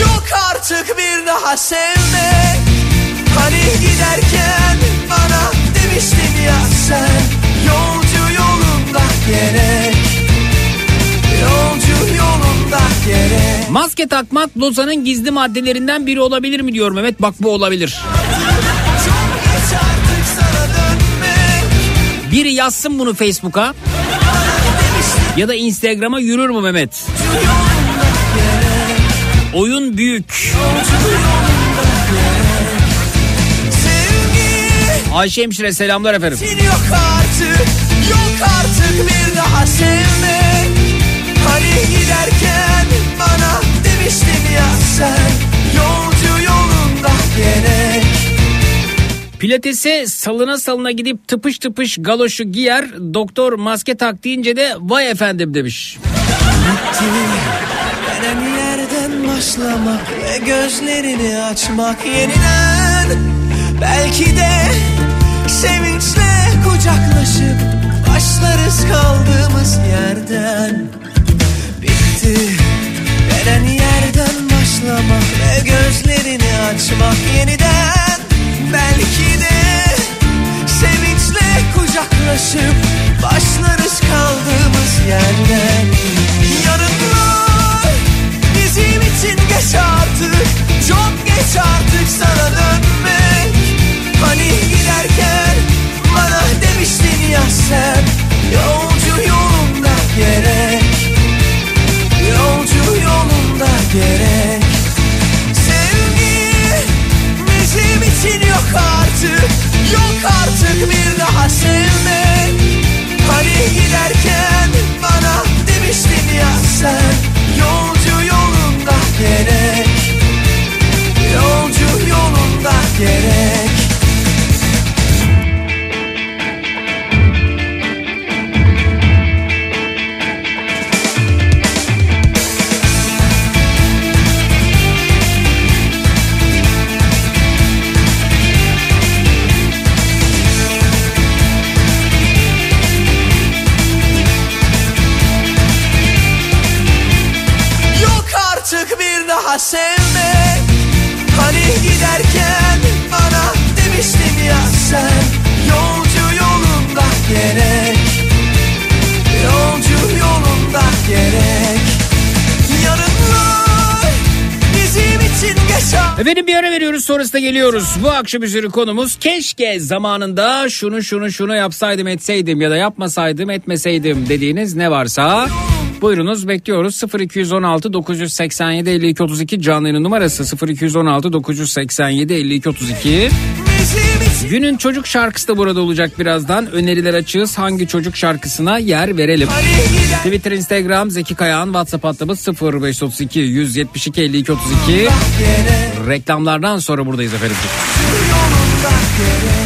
Yok artık bir daha sevmek Hani giderken bana demiştin ya sen Yolcu yolunda gerek Yolcu yolunda gerek Maske takmak Lozan'ın gizli maddelerinden biri olabilir mi diyor Mehmet. Bak bu olabilir. Biri yazsın bunu Facebook'a. Ya da Instagram'a yürür mü Mehmet? Oyun büyük. Ayşe Hemşire selamlar efendim. Seni yok artık Yok artık bir daha sevmek Hani giderken bana demiştin ya sen Yolcu yolunda gerek Pilatese salına salına gidip tıpış tıpış galoşu giyer. Doktor maske tak deyince de vay efendim demiş. Denen başlamak ve gözlerini açmak yeniden. Belki de sevinçle kucaklaşıp başlarız kaldığımız yerden. Bitti. Denen yerden başlamak ve gözlerini açmak yeniden. Belki de sevinçle kucaklaşıp başlarız kaldığımız yerden geç artık Çok geç artık sana dönmek. Hani giderken bana demiştin ya sen Yolcu yolunda gerek. Yolcu yolunda gerek. Sevgi bizim için yok artık Yok artık bir daha sevmek. Hani giderken bana demiştin ya sen Yolcu gerek. Yok artık bir daha sevmek gerek. Yolcu yolunda gerek. Efendim bir ara veriyoruz sonrasında geliyoruz. Bu akşam üzeri konumuz keşke zamanında şunu şunu şunu yapsaydım etseydim ya da yapmasaydım etmeseydim dediğiniz ne varsa buyurunuz bekliyoruz. 0216 987 52 32 canlı yayın numarası 0216 987 52 32 Günün çocuk şarkısı da burada olacak birazdan. Öneriler açığız. Hangi çocuk şarkısına yer verelim? Twitter, Instagram, Zeki Kayağan, WhatsApp hattımız 0532 172 52 32. Reklamlardan sonra buradayız efendim. yolunda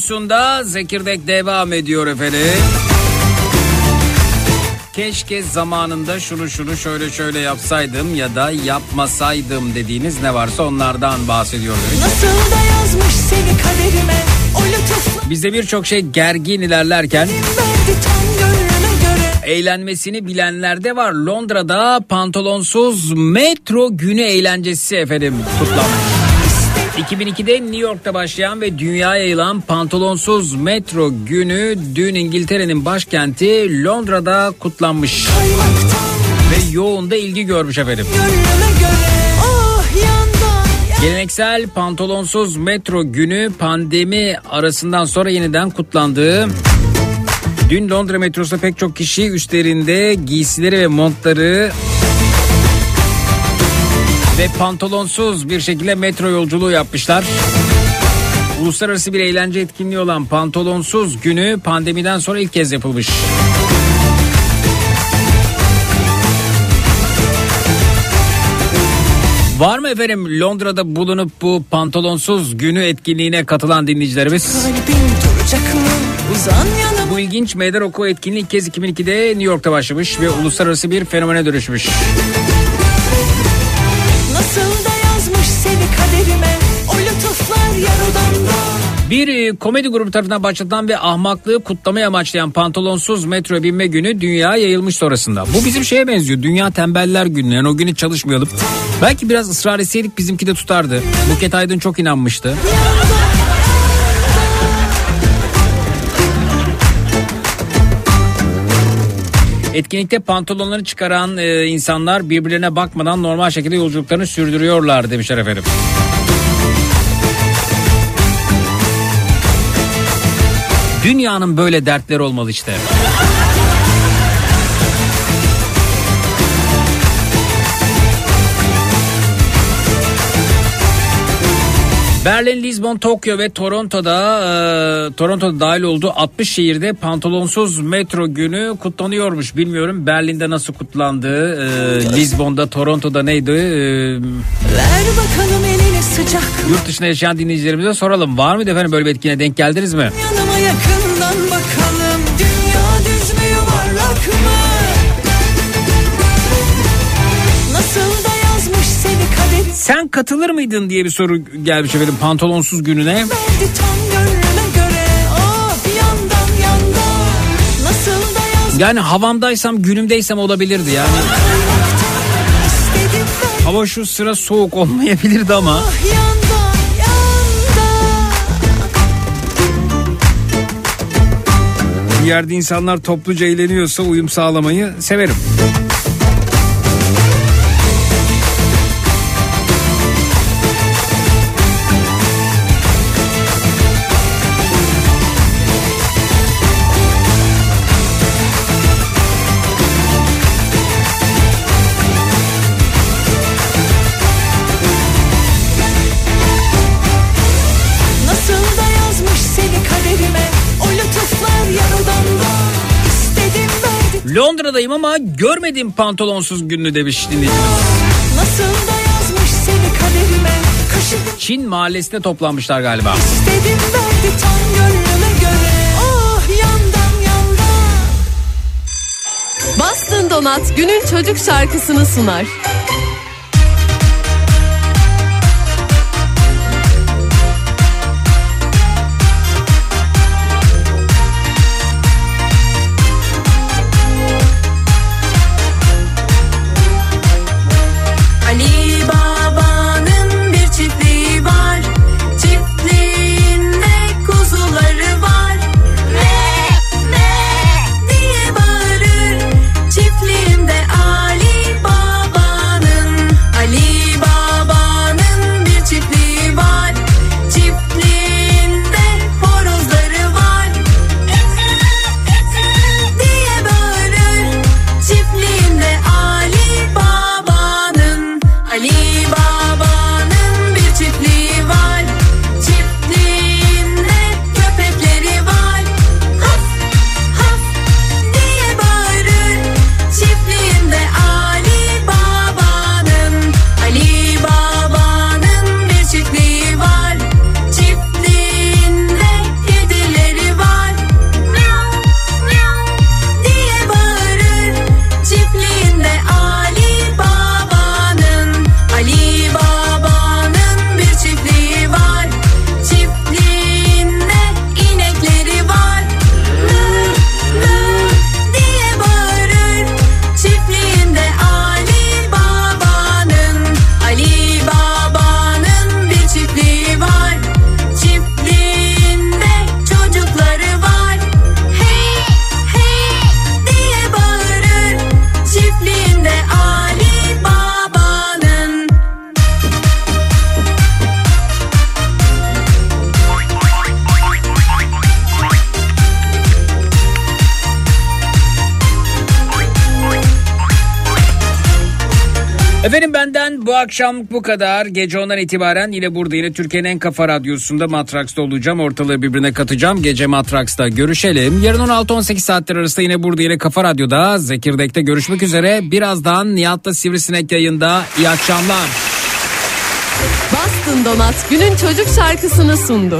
radyosunda Zekirdek devam ediyor efendim. Keşke zamanında şunu şunu şöyle şöyle yapsaydım ya da yapmasaydım dediğiniz ne varsa onlardan bahsediyoruz. Nasıl da yazmış seni kaderime O lütuflar Bizde birçok şey gergin ilerlerken eğlenmesini bilenler de var. Londra'da pantolonsuz metro günü eğlencesi efendim kutlanmış. 2002'de New York'ta başlayan ve dünyaya yayılan pantolonsuz metro günü dün İngiltere'nin başkenti Londra'da kutlanmış. Ve yoğun da ilgi görmüş efendim. Geleneksel pantolonsuz metro günü pandemi arasından sonra yeniden kutlandı. Dün Londra metrosunda pek çok kişi üstlerinde giysileri ve montları ve pantolonsuz bir şekilde metro yolculuğu yapmışlar. Uluslararası bir eğlence etkinliği olan pantolonsuz günü pandemiden sonra ilk kez yapılmış. Var mı efendim Londra'da bulunup bu pantolonsuz günü etkinliğine katılan dinleyicilerimiz? Bu ilginç meydan okuma etkinliği ilk kez 2002'de New York'ta başlamış ve uluslararası bir fenomene dönüşmüş. Bir e, komedi grubu tarafından başlatılan ve ahmaklığı kutlamaya amaçlayan pantolonsuz metro binme günü dünyaya yayılmış sonrasında. Bu bizim şeye benziyor. Dünya tembeller günü. Yani o günü çalışmayalım. Belki biraz ısrar etseydik bizimki de tutardı. Buket Aydın çok inanmıştı. Etkinlikte pantolonlarını çıkaran e, insanlar birbirlerine bakmadan normal şekilde yolculuklarını sürdürüyorlar demişler efendim. Dünyanın böyle dertleri olmalı işte. Berlin, Lisbon, Tokyo ve Toronto'da e, Toronto'da dahil olduğu 60 şehirde pantolonsuz metro günü kutlanıyormuş. Bilmiyorum Berlin'de nasıl kutlandı, e, Lisbon'da, Toronto'da neydi? E, Ver bakalım eline sıcak yurt dışında yaşayan dinleyicilerimize soralım. Var mıydı efendim böyle bir etkine denk geldiniz mi? Yanıma yakından bakalım katılır mıydın diye bir soru gelmiş efendim pantolonsuz gününe. Verdi tam gönlüme göre yandan yandan Nasıl da yazmış Yani havamdaysam günümdeysem olabilirdi yani. Hava şu sıra soğuk olmayabilirdi ama. Yandan Bir yerde insanlar topluca eğleniyorsa uyum sağlamayı severim. Londra'dayım ama görmedim pantolonsuz gününü demiş dinleyicimiz. Nasıl da yazmış seni kaderime Kaşıdım Çin mahallesine toplanmışlar galiba. istedim verdi tam gönlüme göre Ah yandan yandan Boston Donat günün çocuk şarkısını sunar. Akşam bu kadar. Gece ondan itibaren yine burada yine Türkiye'nin en kafa radyosunda Matraks'ta olacağım. Ortalığı birbirine katacağım. Gece Matraks'ta görüşelim. Yarın 16-18 saatler arasında yine burada yine Kafa Radyo'da Zekirdek'te görüşmek üzere. Birazdan Nihat'ta Sivrisinek yayında. İyi akşamlar. Bastın Donat günün çocuk şarkısını sundu.